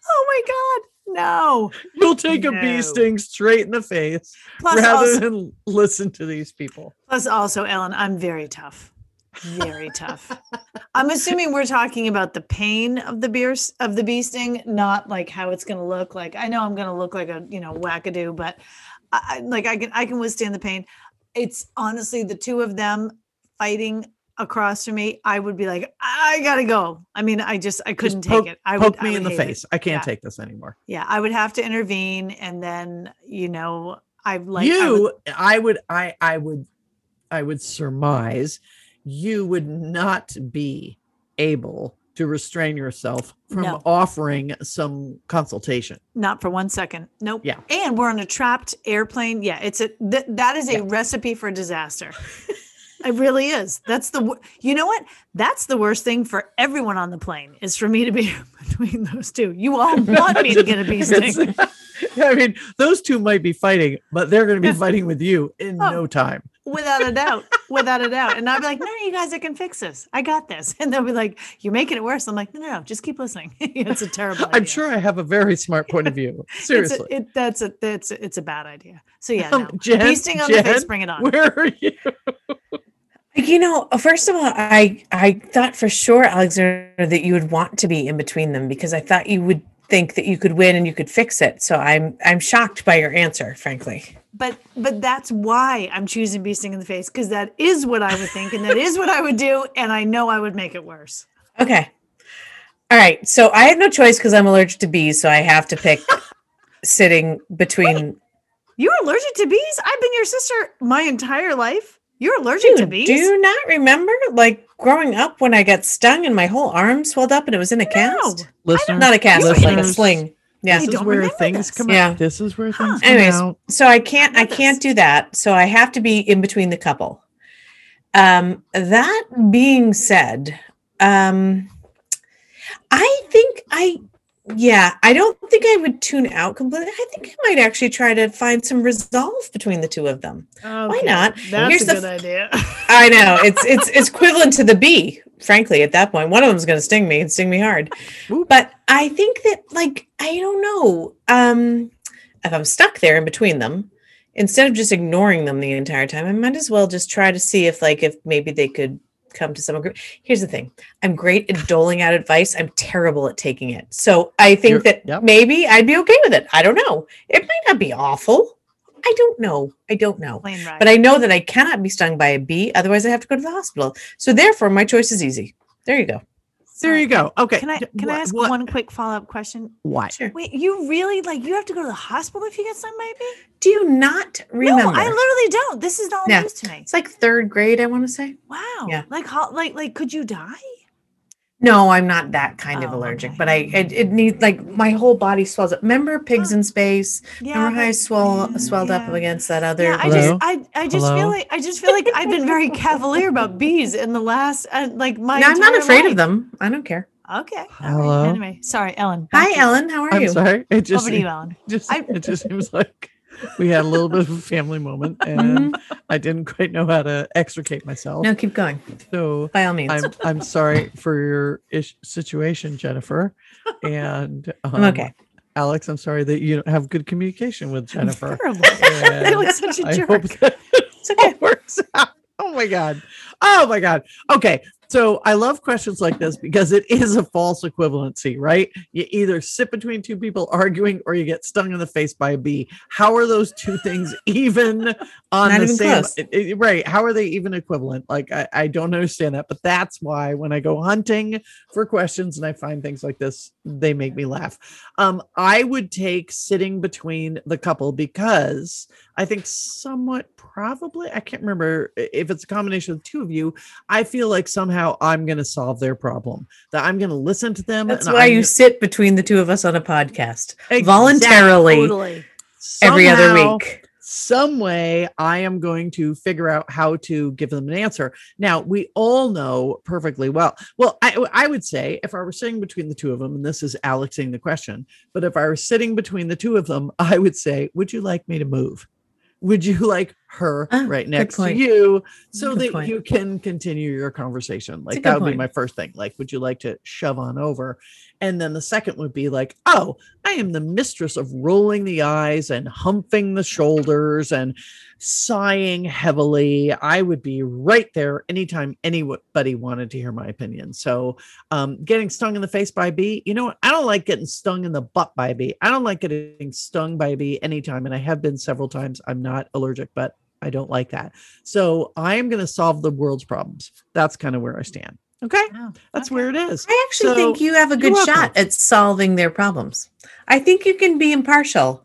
Oh my god! No. You'll take a bee sting straight in the face Plus, rather also, than listen to these people. plus also, Ellen, I'm very tough. Very tough. (laughs) I'm assuming we're talking about the pain of the beer s- of the bee sting, not like how it's going to look. Like I know I'm going to look like a you know wackadoo, but I, like I can I can withstand the pain. It's honestly the two of them fighting across from me. I would be like, I gotta go. I mean, I just I couldn't Just poke, take it. I poke would, me I in would the hate it. face. I can't Yeah. take this anymore. Yeah, I would have to intervene, and then you know I've like I would- you, I would, I, I would, I would surmise you would not be able to restrain yourself from No. offering some consultation. Not for one second. Nope. Yeah. And we're on a trapped airplane. Yeah, it's a th- that is a Yeah. recipe for disaster. (laughs) it really is. That's the you know what? That's the worst thing for everyone on the plane is for me to be (laughs) between those two. You all (laughs) want me to get a bee sting. (laughs) I mean, those two might be fighting, but they're going to be (laughs) fighting with you in Oh. no time. without a doubt. (laughs) Without a doubt. And I'll be like, no, you guys, I can fix this. I got this. And they'll be like, you're making it worse. I'm like, no, no, no, just keep listening. it's a terrible I'm sure I have a very smart point of view. It's Seriously. a, it, that's a that's a, it's a bad idea. So yeah, Um, no. Jen- bee sting on the face, Jen, bring it on. Where are you? You know, first of all, I I thought for sure, Alexander, that you would want to be in between them because I thought you would think that you could win and you could fix it. So I'm I'm shocked by your answer, frankly. but but that's why I'm choosing bee sting in the face because that is what I would think and that is what I would do, and I know I would make it worse. Okay. All right. So I have no choice because I'm allergic to bees, so I have to pick (laughs) sitting between. You're allergic to bees? I've been your sister my entire life. You're allergic to bees? do you not remember like growing up when I got stung and my whole arm swelled up and it was in a cast? Listeners, Not a cast, but like a sling. Yeah. This is don't where remember things this. come Yeah. out. This is where Huh. things come Anyways, out. so I can't I love can't do that. So I have to be in between the couple. Um that being said, um I think I yeah, I don't think I would tune out completely. I think I might actually try to find some resolve between the two of them. Okay, not? That's Here's a good idea. (laughs) (laughs) I know it's it's it's equivalent to the bee, frankly, at that. One of them's gonna sting me and sting me hard. But I think that like I don't know. Um if I'm stuck there in between them, instead of just ignoring them the entire time, I might as well just try to see if like if maybe they could come to some agreement. Here's the thing. I'm great at doling out advice. I'm terrible at taking it. So I think You're- that yep. maybe I'd be okay with it. I don't know. It might not be awful. I don't know. I don't know. Right. But I know that I cannot be stung by a bee, otherwise I have to go to the hospital. So therefore, my choice is easy. There you go. There you um, go. Okay. Can I can I ask what- one quick follow up question? Why? Sure. Wait, you really like you have to go to the hospital if you get stung by a bee? Do you not remember? No, I literally don't. This is all Yeah. news to me. it's like third grade, I want to say. Wow. Yeah. Like how like like could you die? No, I'm not that kind of Oh, allergic, okay. but I it, it needs like my whole body swells up. Remember pigs in space? Yeah. Remember how I swell yeah, swelled up against that other? Yeah, I Hello? just I, I just Hello? feel like I just feel like I've been very (laughs) cavalier about bees in the last uh, like my no, I'm not afraid life. of them. I don't care. Okay. all right, Hello? Anyway, sorry, Ellen. Hi, you. Ellen. How are I'm you? sorry. It just Over to you, Ellen. (laughs) just I- it just seems like we had a little bit of a family moment (laughs) and I didn't quite know how to extricate myself. No, keep going. So By all means. I'm I'm sorry for your ish situation, Jennifer. (laughs) And um, okay. Alex, I'm sorry that you don't have good communication with Jennifer. I (laughs) look such a I jerk. hope that It's okay. it works out. Oh my god. Oh my god. Okay. So I love questions like this because it is a false equivalency, right? You either sit between two people arguing or you get stung in the face by a bee. How are those two things (laughs) even on Not the even same it- it- right? How are they even equivalent? Like I, I don't understand that, but that's why when I go hunting for questions and I find things like this, they make me laugh. Um, I would take sitting between the couple because I think somewhat probably I can't remember if it's a combination of the two of you. I feel like somehow I'm going to solve their problem. That I'm going to listen to them. That's why I'm you gonna- sit between the two of us on a podcast Exactly. voluntarily Totally. every other week. some way I am going to figure out how to give them an answer. Now, we all know perfectly well. Well, I, I would say if I were sitting between the two of them, and this is Alexing the question, but if I were sitting between the two of them, I would say, Would you like me to move? Would you like her Ah, right next to you so Good that point. you can continue your conversation. Like that would be my first thing. Like, would you like to shove on over? And then the second would be like, oh, I am the mistress of rolling the eyes and humping the shoulders and sighing heavily. I would be right there anytime anybody wanted to hear my opinion. So, um, getting stung in the face by a bee, you know what? I don't like getting stung in the butt by a bee. I don't like getting stung by a bee anytime. And I have been several times. I'm not allergic, but I don't like that. So, I am going to solve the world's problems. That's kind of where I stand. Okay. Oh, That's okay. where it is. I actually think you have a you're good welcome. shot at solving their problems. I think you can be impartial.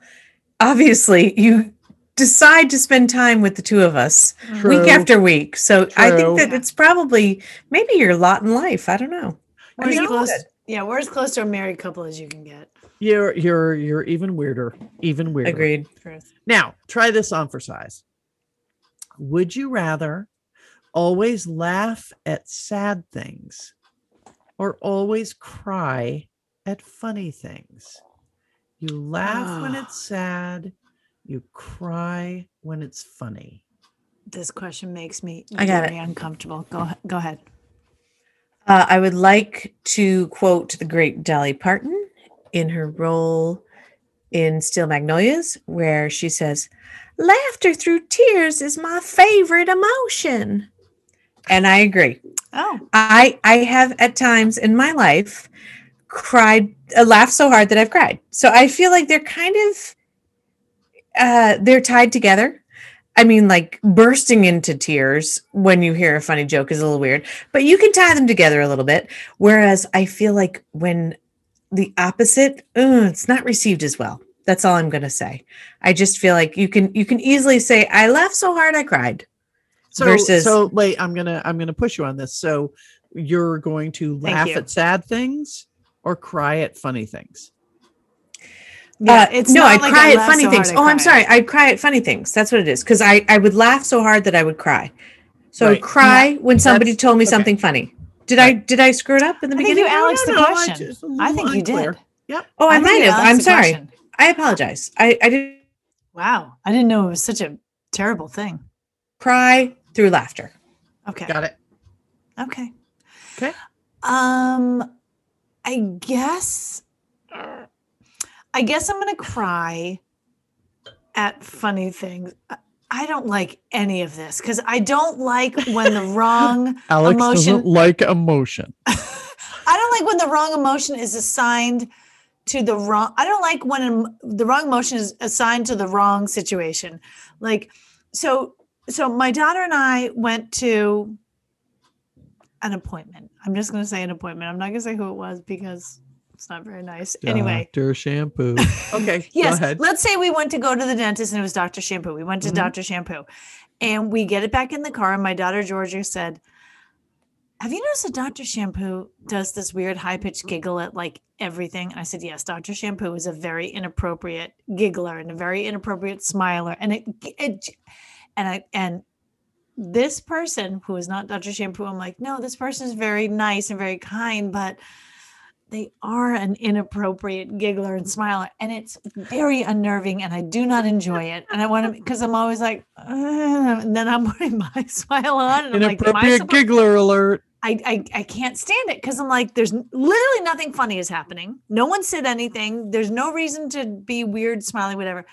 Obviously, you decide to spend time with the two of us mm-hmm. week after week. So I think that it's probably maybe your lot in life. I don't know. We're as think close, yeah, we're as close to a married couple as you can get. You're you're you're even weirder. Even weirder. Agreed. Truth. Now, try this on for size. Would you rather always laugh at sad things or always cry at funny things? You laugh when Ah. it's sad, you cry when it's funny. This question makes me I got very uncomfortable. Go ahe- go ahead. Uh, I would like to quote the great Dolly Parton in her role in Steel Magnolias, where she says, Laughter through tears is my favorite emotion. And I agree. Oh, I I have at times in my life cried uh, laughed so hard that I've cried. So I feel like they're kind of uh they're tied together. I mean like bursting into tears when you hear a funny joke is a little weird, but you can tie them together a little bit whereas I feel like when the opposite uh, it's not received as well. That's all I'm going to say. I just feel like you can you can easily say I laughed so hard I cried. So Versus- so wait, I'm gonna I'm gonna push you on this. So you're going to laugh at sad things or cry at funny things? yeah. Uh, it's no, I'd like cry I at funny so things. hard I Oh, I'm sorry. I'd cry at funny things. That's what it is. Because I, I would laugh so hard that I would cry. So I would cry when somebody That's- told me okay. something funny. Did I did I screw it up in the I think beginning? you Alex the no, I question. just- I think you unclear. did. oh, I, think might you have. Alex I'm sorry. question. I apologize. I, I didn't Wow, I didn't know it was such a terrible thing. cry through laughter. Okay. Got it. Okay. Okay. Um, I guess. I guess I'm gonna cry at funny things. I- I don't like any of this because I don't like when the (laughs) wrong. Alex Emotion. doesn't like emotion. (laughs) I don't like when the wrong emotion is assigned to the wrong. I don't like when em- the wrong emotion is assigned to the wrong situation. Like, so, so my daughter and I went to an appointment. I'm just going to say an appointment. I'm not going to say who it was because it's not very nice. Anyway, Dr. Shampoo. (laughs) Okay, go yes, ahead. let's say we went to go to the dentist and it was Dr. Shampoo. We went to Mhm. Dr. Shampoo and we get it back in the car. And my daughter Georgia said, Have you noticed that Dr. Shampoo does this weird high pitched giggle at like everything? I said, Yes, Dr. Shampoo is a very inappropriate giggler and a very inappropriate smiler. And it, it and I, and this person who is not Dr. Shampoo, I'm like, no, this person is very nice and very kind, but they are an inappropriate giggler and smiler and it's very unnerving and i do not enjoy it and i want to because i'm always like "Uh," and then i'm (laughs) putting my (laughs) smile on and I'm like, Inappropriate giggler alert. I, I i can't stand it because i'm like there's literally nothing funny is happening no one said anything there's no reason to be weird smiling whatever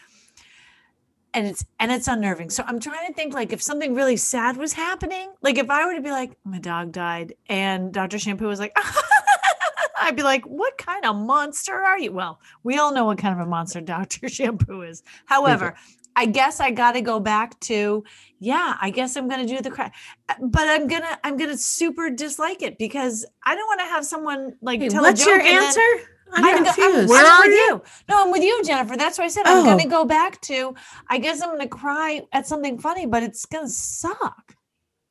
and it's and it's unnerving so i'm trying to think like if something really sad was happening like if i were to be like my dog died and dr shampoo was like (laughs) I'd be like, what kind of monster are you? Well, we all know what kind of a monster (laughs) Dr. Shampoo is. However, I guess I got to go back to, yeah, I guess I'm going to do the cry, uh, but I'm going to, I'm going to super dislike it because I don't want to have someone like Wait, tell what's a joke your and then- answer? I'm, I'm, go- I'm, confused. Where I'm are with you? you. No, I'm with you, Jennifer. That's what I said I'm Oh. going to go back to. I guess I'm going to cry at something funny, but it's going to suck.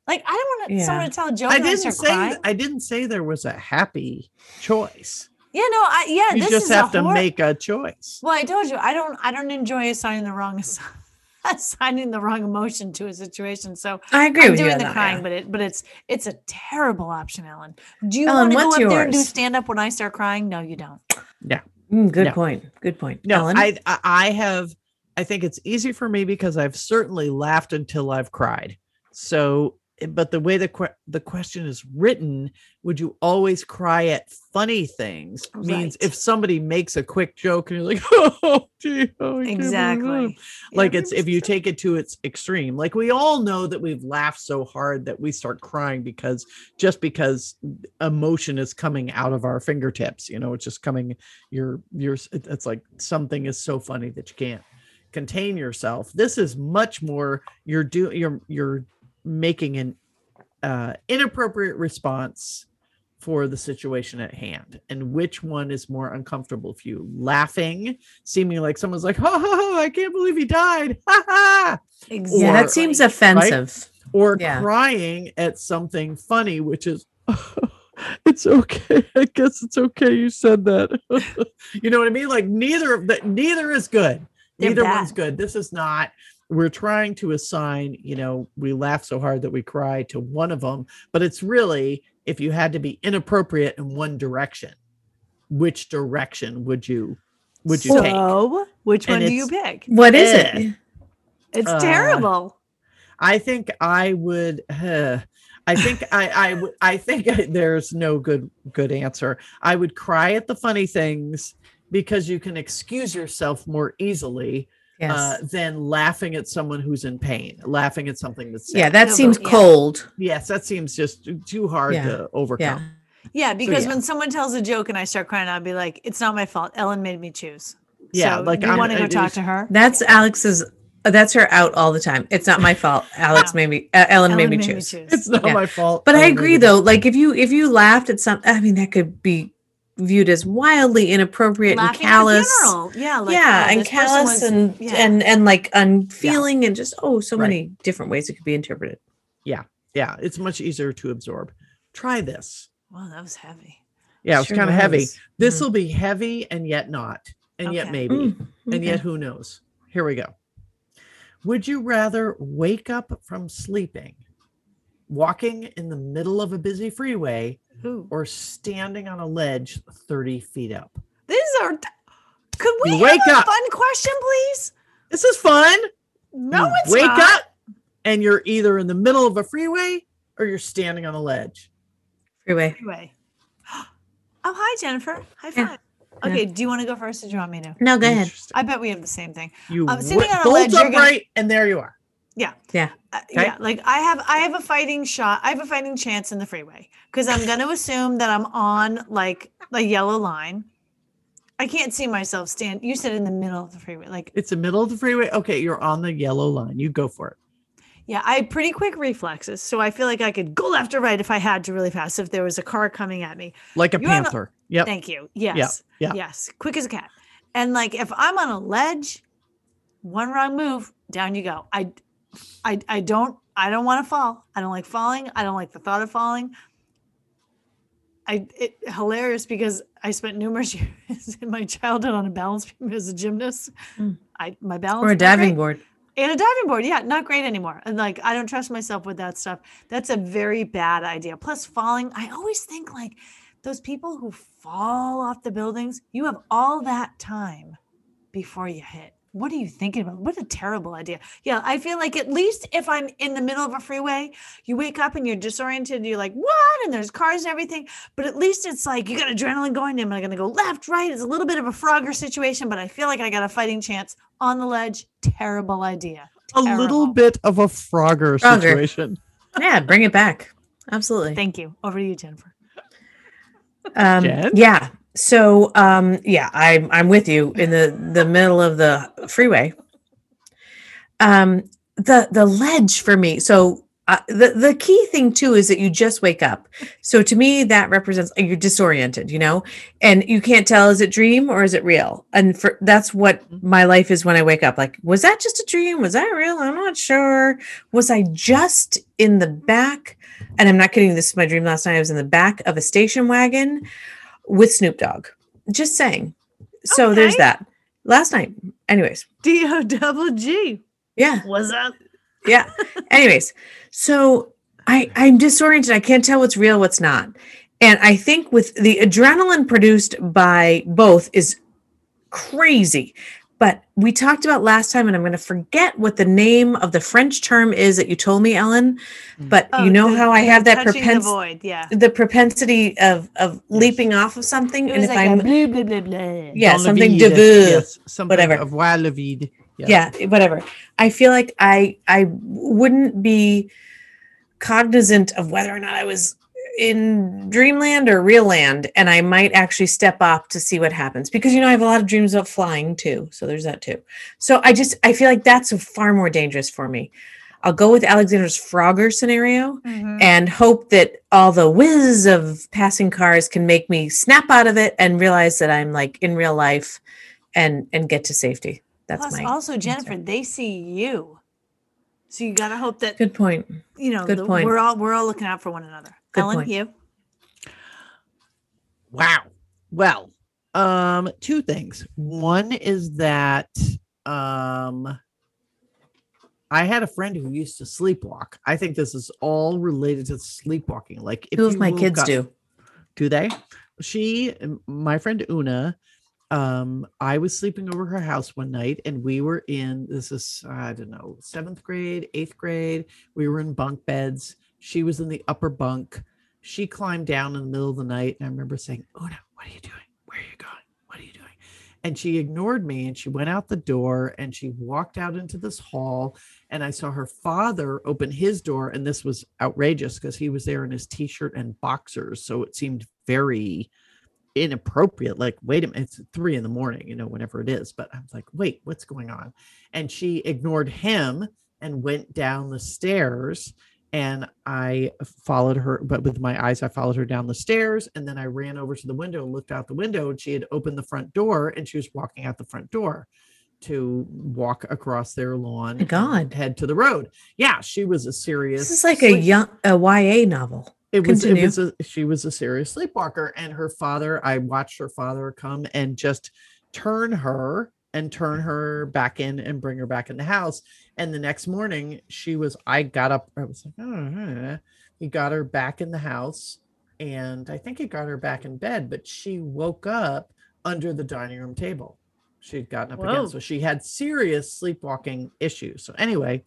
Like I don't want Yeah. someone to tell a joke I didn't say crying. I didn't say there was a happy choice. Yeah, no, I yeah. You this just is a have to hor- make a choice. Well, I told you I don't I don't enjoy assigning the wrong (laughs) assigning the wrong emotion to a situation. So I agree I'm with doing on the that, crying, yeah. but it but it's it's a terrible option, Ellen. Do you Ellen, want to go what's up there and do stand up when I start crying? No, you don't. Mm, good No. point. Good point. No, Ellen? I I I have I think it's easy for me because I've certainly laughed until I've cried. So, Eh, but the way the que- the question is written, would you always cry at funny things? Means if somebody makes a quick joke and you're like, (laughs) oh, gee, oh I can't believe that." Exactly. like Yeah, it's if you take it to its extreme like we all know that we've laughed so hard that we start crying because just because emotion is coming out of our fingertips you know it's just coming you're you're it's like something is so funny that you can't contain yourself this is much more you're do you're you're making an uh inappropriate response for the situation at hand and which one is more uncomfortable for you laughing seeming like someone's like, ha ha ha, I can't believe he died. Ha ha. Exactly. Yeah, that seems offensive. Or Yeah. crying at something funny, which is (laughs) it's okay. I guess it's okay. You said that. (laughs) you know what I mean? Like neither of that neither is good. They're neither one's good. This is not we're trying to assign, you know, we laugh so hard that we cry to one of them, but it's really if you had to be inappropriate in one direction, which direction would you would you take? so, which And one do you pick? What is Eh. it? It's uh, terrible. I think I would. (sighs) I think I I. I think (laughs) there's no good good answer. I would cry at the funny things because you can excuse yourself more easily Yes. uh, than laughing at someone who's in pain, laughing at something that's sad. yeah, that No, seems but- yeah. cold. yes, that seems just too- too hard Yeah. to overcome. Yeah, because yeah. when someone tells a joke and I start crying, I'll be like, "It's not my fault. Ellen made me choose." Yeah, so like, you I'm- want to go talk to her. That's Alex's. uh, That's her out all the time. It's not my fault. (laughs) Alex No. made me. Uh, Ellen, Ellen made me choose. It's not Yeah. my fault. But I Oh, agree though. Like if you if you laughed at some, I mean that could be viewed as wildly inappropriate Laughing and callous. at a funeral. Yeah, like, yeah, oh, and callous was- and yeah. and and like unfeeling and just oh, so Right. many different ways it could be interpreted. Yeah, yeah, it's much easier to absorb. Try this. Wow, that was heavy. Yeah, it's Sure kind of heavy. was. This Mm. will be heavy and yet not, and yet maybe. Mm, and yet who knows here we go would you rather wake up from sleeping walking in the middle of a busy freeway Ooh. or standing on a ledge 30 feet up These are. Could we You have wake a up. fun question, please? this is fun No, You it's wake not. up and you're either in the middle of a freeway or you're standing on a ledge Freeway. Freeway. (gasps) Oh, hi, Jennifer. High Yeah. five. Okay, do you want to go first or do you want me to? No, go ahead. I bet we have the same thing. you uh, I'm sitting wi- on a bolt ledge, you're gonna- and there you are Uh, Okay. Yeah, like I have I have a fighting shot. I have a fighting chance in the freeway because I'm going to assume that I'm on like the yellow line. I can't see myself stand. You said in the middle of the freeway. Like, it's the middle of the freeway okay you're on the yellow line you go for it yeah, I have pretty quick reflexes, so I feel like I could go left or right if I had to really fast. If there was a car coming at me, like a You're a- panther yep Thank you. Yes. yeah. Yes. Quick as a cat. And like if I'm on a ledge, one wrong move, down you go. I I I don't I don't want to fall. I don't like falling. I don't like the thought of falling. I it hilarious because I spent numerous (laughs) years in my childhood on a balance beam as a gymnast. Mm. I my balance Or a diving board. And a diving board, yeah, not great anymore. And like, I don't trust myself with that stuff. That's a very bad idea. Plus, falling, I always think like those people who fall off the buildings, you have all that time before you hit. What are you thinking about? What a terrible idea. Yeah, I feel like at least if I'm in the middle of a freeway, you wake up and you're disoriented, you're like, what? And there's cars and everything. But at least it's like you got adrenaline going. Am I going to go left, right? It's a little bit of a Frogger situation, but I feel like I got a fighting chance on the ledge. Terrible idea. a little bit of a frogger, Frogger. situation Yeah, bring it back. Absolutely. Thank you. Over to you, Jennifer. Um, Jen? yeah. So, um, yeah, I'm I'm with you in the the middle of the freeway. Um, the the ledge for me. So uh, the the key thing too is that you just wake up. So to me, that represents you're disoriented, you know, and you can't tell is it dream or is it real. And for that's what my life is when I wake up. Like, was that just a dream? Was that real? I'm not sure. Was I just in the back? And I'm not kidding. This is my dream last night. I was in the back of a station wagon with Snoop Dogg. Just saying. So there's that. Last night. Anyways. D O double G. Yeah. What's up? Yeah. (laughs) Anyways. So I I'm disoriented. I can't tell what's real, what's not. And I think with the adrenaline produced by both is crazy. But we talked about last time, and I'm going to forget what the name of the French term is that you told me, Ellen. Mm. But Oh, you know the- how I have that touching the propensity. Yeah. the propensity of of leaping off of something, It and was if like a I'm blah, blah, blah, blah. yeah Dans something vide. de vue, Yes, something whatever. Of voix le vide. yeah whatever i feel like i i wouldn't be cognizant of whether or not i was in dreamland or real land and i might actually step up to see what happens because you know i have a lot of dreams about flying too so there's that too so i just i feel like that's far more dangerous for me i'll go with alexander's frogger scenario Mhm. and hope that all the whiz of passing cars can make me snap out of it and realize that i'm like in real life and and get to safety that's Plus, my also answer. Jennifer, they see you, so you gotta hope that Good point. you know good the- point. we're all we're all looking out for one another. Good Ellen, point. you. Wow. Well, um, two things. One is that um I had a friend who used to sleepwalk. I think this is all related to sleepwalking. Like if Two of you my kids up- do. Do they? She, my friend Una, um, I was sleeping over her house one night and we were in this is, I don't know, seventh grade, eighth grade. We were in bunk beds. She was in the upper bunk. She climbed down in the middle of the night. And I remember saying, Una, what are you doing? Where are you going? What are you doing? And she ignored me and she went out the door and she walked out into this hall. And I saw her father open his door. And this was outrageous because he was there in his t shirt and boxers. So it seemed very inappropriate. Like, wait a minute, it's three in the morning, you know, whenever it is. But I was like, wait, what's going on? And she ignored him and went down the stairs. And I followed her, but with my eyes, I followed her down the stairs. And then I ran over to the window and looked out the window. And she had opened the front door and she was walking out the front door to walk across their lawn. God. head to the road. Yeah, she was a serious. This is like a young a YA novel. it was Continue. it was a she was a serious sleepwalker and her father i watched her father come and just turn her and turn her back in and bring her back in the house. And the next morning she was i got up i was like oh, he got her back in the house and i think he got her back in bed but she woke up under the dining room table. She'd gotten up Whoa. again so she had serious sleepwalking issues. So anyway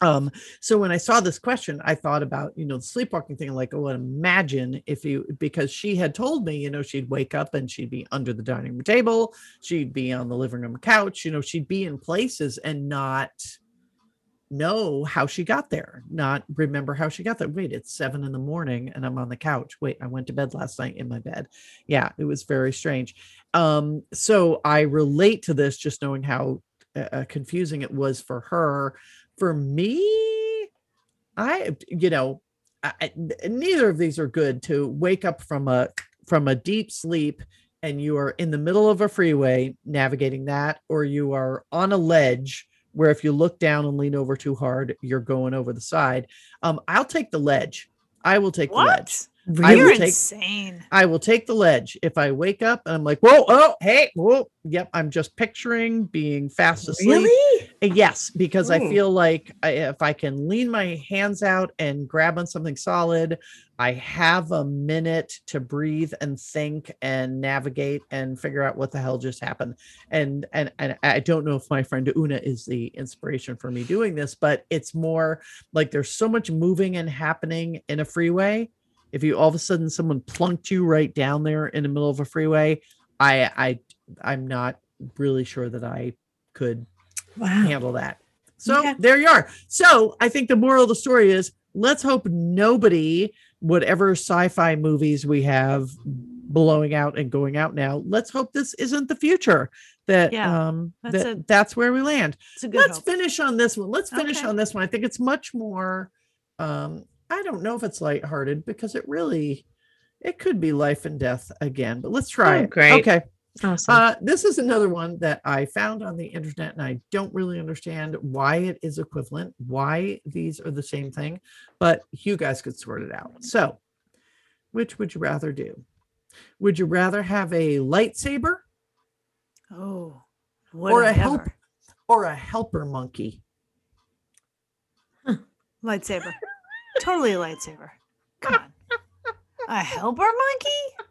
um so when i saw this question i thought about you know the sleepwalking thing like oh imagine if you because she had told me you know she'd wake up and she'd be under the dining room table she'd be on the living room couch you know she'd be in places and not know how she got there not remember how she got there. Wait it's seven in the morning and i'm on the couch. Wait i went to bed last night in my bed. Yeah it was very strange. Um so i relate to this just knowing how uh, uh, confusing it was for her for me i you know I, neither of these are good to wake up from a from a deep sleep and you are in the middle of a freeway navigating that or you are on a ledge where if you look down and lean over too hard you're going over the side. Um i'll take the ledge. I will take the ledge What? I will You're take- insane. I will take the ledge if I wake up and I'm like, whoa, oh, hey, whoa. Yep. I'm just picturing being fast asleep. Really? Uh, Yes, because I feel like I, if I can lean my hands out and grab on something solid, I have a minute to breathe and think and navigate and figure out what the hell just happened. And and and I don't know if my friend Una is the inspiration for me doing this, but it's more like there's so much moving and happening in a freeway. If you all of a sudden someone plunked you right down there in the middle of a freeway, I I I'm not really sure that I could Wow. handle that. So Okay. there you are. So I think the moral of the story is let's hope nobody, whatever sci-fi movies we have blowing out and going out now, let's hope this isn't the future. That Yeah, um that's that, a- that's where we land. It's a good Let's hope. finish on this one. Let's finish Okay. on this one. I think it's much more um I don't know if it's lighthearted because it really it could be life and death again, but let's try Oh, it. great. Okay. Awesome. Uh, this is another one that I found on the internet, and I don't really understand why it is equivalent, why these are the same thing, but you guys could sort it out. So, which would you rather do? Would you rather have a lightsaber Oh, or a a I help or a helper monkey? (laughs) lightsaber? Totally a lightsaber. Come on. A helper monkey?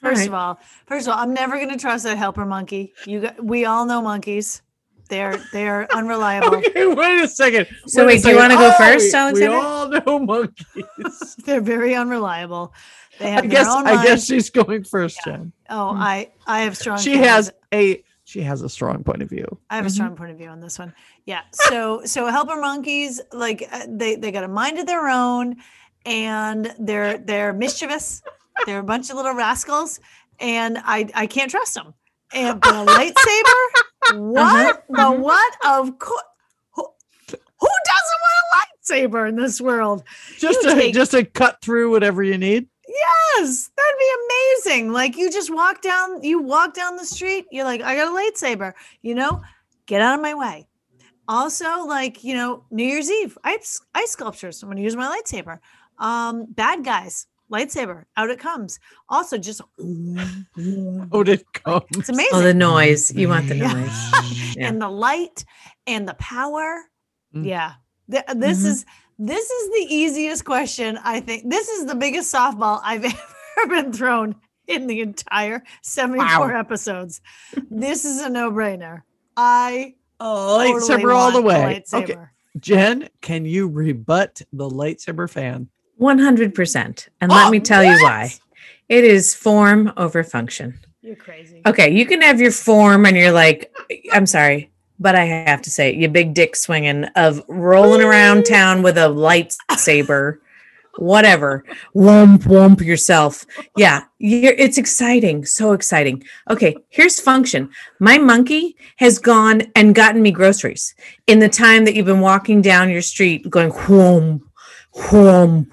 First right. of all, first of all, I'm never going to trust that helper monkey. You got, we all know monkeys. They're they're (laughs) unreliable. Okay, wait a second. So a wait, do you wanna go Oh, first, we- Alexandra? We all know (laughs) monkeys. (laughs) They're very unreliable. They I guess I guess she's going first, Jen. Oh, Hmm. I I have strong. She feelings. has a she has a strong point of view. I have a Mhm. strong point of view on this one. Yeah. So so helper monkeys like uh, they they got a mind of their own, and they're they're mischievous. They're a bunch of little rascals, and I I can't trust them. And but (laughs) a lightsaber, what the mhm. what? Of course. Who, who doesn't want a lightsaber in this world? Just You to take- just to cut through whatever you need. Yes, that'd be amazing. Like you just walk down, you walk down the street, you're like, I got a lightsaber, you know, get out of my way. Also, like, you know, New Year's Eve, ice, ice sculptures. I'm gonna use my lightsaber. Um, bad guys, lightsaber, out it comes. Also, just (laughs) Oh, it (laughs) comes. it's amazing. Oh, the noise. You want the noise. (laughs) Yeah. and the light and the power. Mm. Yeah. Th- this Mhm. is this is the easiest question I think. This is the biggest softball I've (laughs) ever been thrown in the entire 74 Wow. episodes. (laughs) This is a no-brainer. I Oh, totally lightsaber all the want a way. Okay. Jen, can you rebut the lightsaber fan? 100%. And let Oh, me tell you why. It is form over function. You're crazy. Okay, you can have your form and you're like, I'm sorry, but I have to say, it, you big dick swinging of rolling around town with a lightsaber, (laughs) whatever, womp womp yourself. Yeah, you're, it's exciting, so exciting. Okay, here's function. My monkey has gone and gotten me groceries in the time that you've been walking down your street, going whoom, whoom,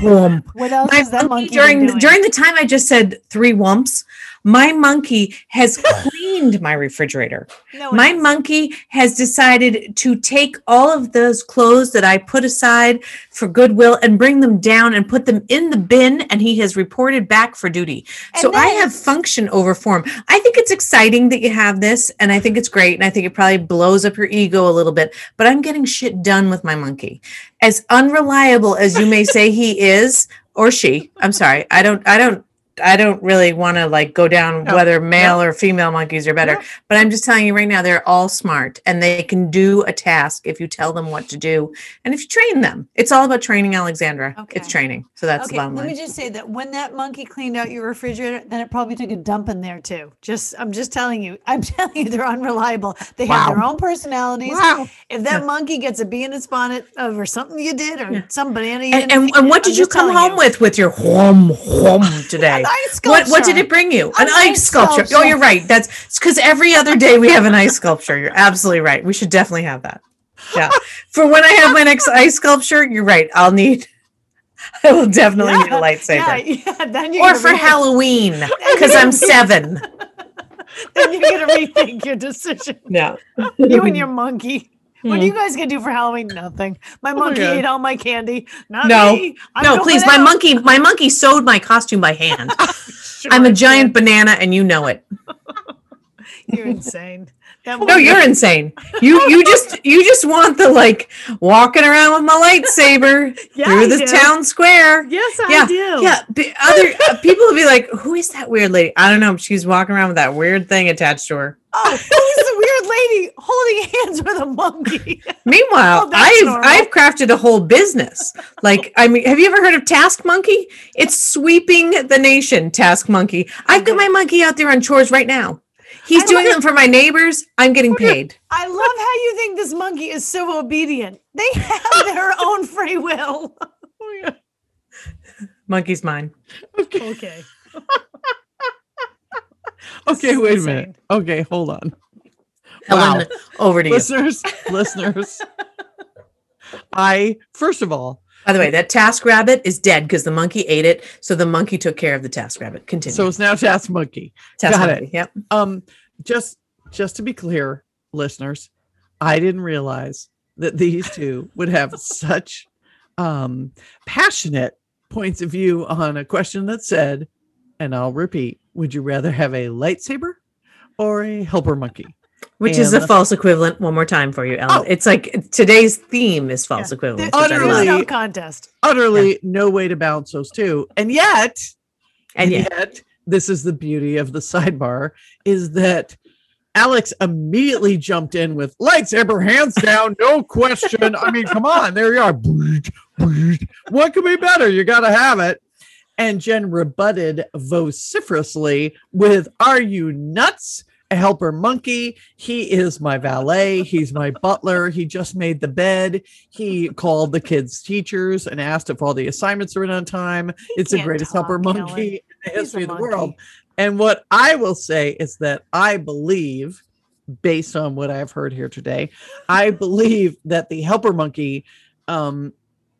whoom What else my is that monkey monkey during during the time I just said three wumps, my monkey has (laughs) cleaned my refrigerator. No, My hasn't. monkey has decided to take all of those clothes that I put aside for goodwill and bring them down and put them in the bin and he has reported back for duty. so And I have function over form. I think it's exciting that you have this and I think it's great and I think it probably blows up your ego a little bit, but I'm getting shit done with my monkey. As unreliable as you may say he is or she, I'm sorry. I don't I don't I don't really want to like go down No, whether male or female monkeys are better, No. but I'm just telling you right now they're all smart and they can do a task if you tell them what to do and if you train them. It's all about training Alexandra. Okay. It's training. So that's okay, the bottom let me just say that when that monkey cleaned out your refrigerator, then it probably took a dump in there too. Just, I'm just telling you, I'm (laughs) telling you, they're unreliable. They have their own personalities. Wow. If that monkey gets a bee in its bonnet over something you did or Yeah. some banana you And, and, and it, what I'm did you come home you. with with your whom whom (laughs) today? Ice What what did it bring you? An An ice ice sculpture. Oh, you're right. That's because every other day we have an ice sculpture. You're absolutely right. We should definitely have that. Yeah. (laughs) For when I have my next ice sculpture, you're right. I'll need. (laughs) I will definitely need a lightsaber. Yeah, yeah. (laughs) Then Or for rethink- Halloween, because I'm seven. Then you're gonna rethink your decision. No. You and your monkey. What Hmm. are you guys gonna do for Halloween? Nothing. My my monkey God. ate all my candy. Not No. me. I'm no, please. My out. monkey, my monkey sewed my costume by hand. (laughs) Sure, I'm a can. giant banana, and you know it. (laughs) You're insane. That No, you're insane. You you just you just want the like walking around with my lightsaber (laughs) Yeah, through the town square. Yes, I Yeah, do. Yeah, b- other uh, people will be like, "Who is that weird lady?" I don't know. She's walking around with that weird thing attached to her. Oh, who's the weird lady holding hands with a monkey? Meanwhile, (laughs) Oh, I've normal. I've crafted a whole business. Like, I mean, have you ever heard of Task Monkey? It's sweeping the nation. Task Monkey. I've got my monkey out there on chores right now. He's I doing love- them for my neighbors. I'm getting paid. I love how you think this monkey is so obedient. They have (laughs) their own free will. Oh, yeah. Monkey's mine. Okay. Okay. (laughs) Okay, wait a minute. Okay, hold on. Wow. Ellen, over to you. listeners, (laughs) listeners. I first of all, By the way, that TaskRabbit is dead because the monkey ate it. So the monkey took care of the TaskRabbit. Continue. so it's now Task Monkey. task got monkey. it. Yep. Um, just just to be clear, listeners, I didn't realize that these two would have (laughs) such um passionate points of view on a question that said, and I'll repeat, would you rather have a lightsaber or a helper monkey? Which is a And- false equivalent. One more time for you, Ellen. Oh. It's like today's theme is false Yeah. equivalent. There- which I there is love. no contest. Utterly no way to balance those two. And yet, And and yeah, yet this is the beauty of the (laughs) sidebar is that Alex immediately jumped in with lightsaber hands down, no (laughs) question. I mean, come on, there you are. What could be better? You got to have it. And Jen rebutted vociferously with, Are you nuts? A helper monkey. He is my valet. He's my butler. He just made the bed. He called the kids' teachers and asked if all the assignments are in on time. He it's the greatest helper talk, monkey in the history of the monkey. world. And what I will say is that I believe, based on what I've heard here today, I believe that the helper monkey um,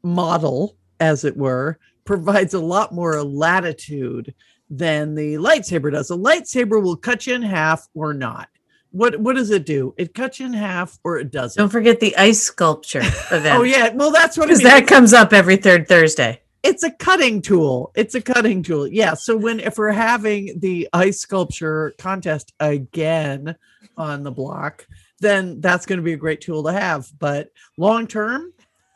model, as it were, provides a lot more latitude than the lightsaber does. A lightsaber will cut you in half or not. What what does it do? It cuts you in half or it doesn't. Don't forget the ice sculpture (laughs) event. Oh yeah, well that's what I Because mean. that comes up every third Thursday. it's a cutting tool. It's a cutting tool. Yeah. So when if we're having the ice sculpture contest again on the block, then that's going to be a great tool to have. But long term,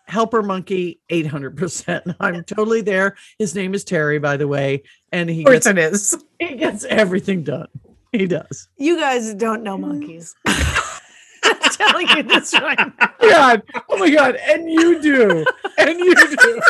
helper monkey 800%. (laughs) I'm totally there. His name is Terry, by the way, and he gets, it is. (laughs) he gets everything done. He does. You guys don't know mm. monkeys. (laughs) I'm telling you this right now. God. Oh my God. And you do. And you do.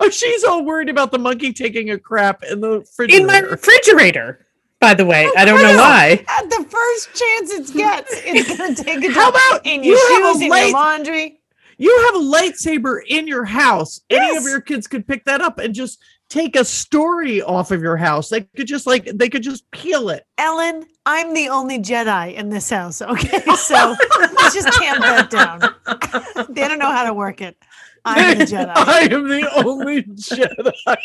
Oh, she's all worried about the monkey taking a crap in the refrigerator. In my refrigerator, by the way. I don't know why. At the first chance it gets, it's gonna take a How about in your you have a shoes, in light- your laundry. You have a lightsaber in your house. Any of your kids could pick that up and just take a story off of your house. They could just like they could just peel it. Ellen, I'm the only Jedi in this house. Okay, (laughs) so let's just tamp that down. (laughs) they don't know how to work it. I'm the (laughs) Jedi. I am the only Jedi.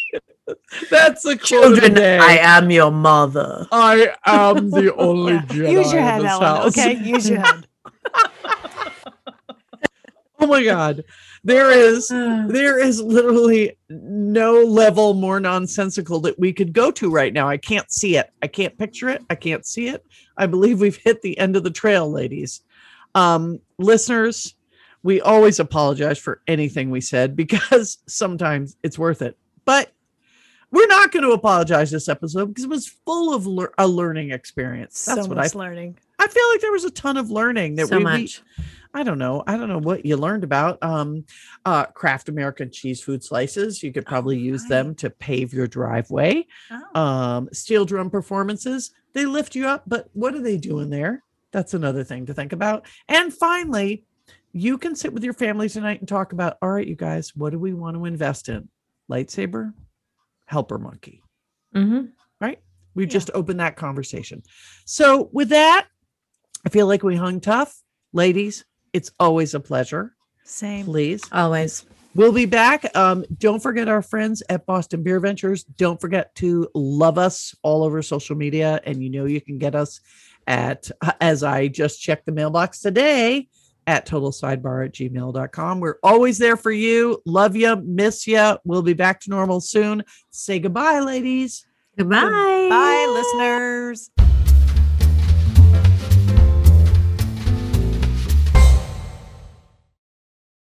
That's the quote Children, day. I am your mother. I am the only Yeah, Jedi. Use your in head, this Ellen. house. Okay, use your head. Oh my god. There is (sighs) there is literally no level more nonsensical that we could go to right now. I can't see it. I can't picture it. I can't see it. I believe we've hit the end of the trail, ladies. Um, listeners, we always apologize for anything we said because (laughs) sometimes it's worth it. But we're not going to apologize this episode because it was full of lear- a learning experience. That's so what I learning. I feel like there was a ton of learning that so we, we much. I don't know. I don't know what you learned about um uh Kraft American cheese food slices. You could probably use right. them to pave your driveway. Oh. Um steel drum performances, they lift you up, but what are they doing there? That's another thing to think about. And finally, you can sit with your family tonight and talk about all right, you guys, what do we want to invest in? Lightsaber, helper monkey. Mhm. Right? We Yeah. just opened that conversation. So with that, I feel like we hung tough. Ladies, it's always a pleasure. Same. Please. Always. We'll be back. Um, don't forget our friends at Boston Beer Ventures. Don't forget to love us all over social media. And you know you can get us at, as I just checked the mailbox today, at totalsidebar at gmail.com. We're always there for you. Love you. Miss you. We'll be back to normal soon. Say goodbye, ladies. Goodbye. Bye, listeners.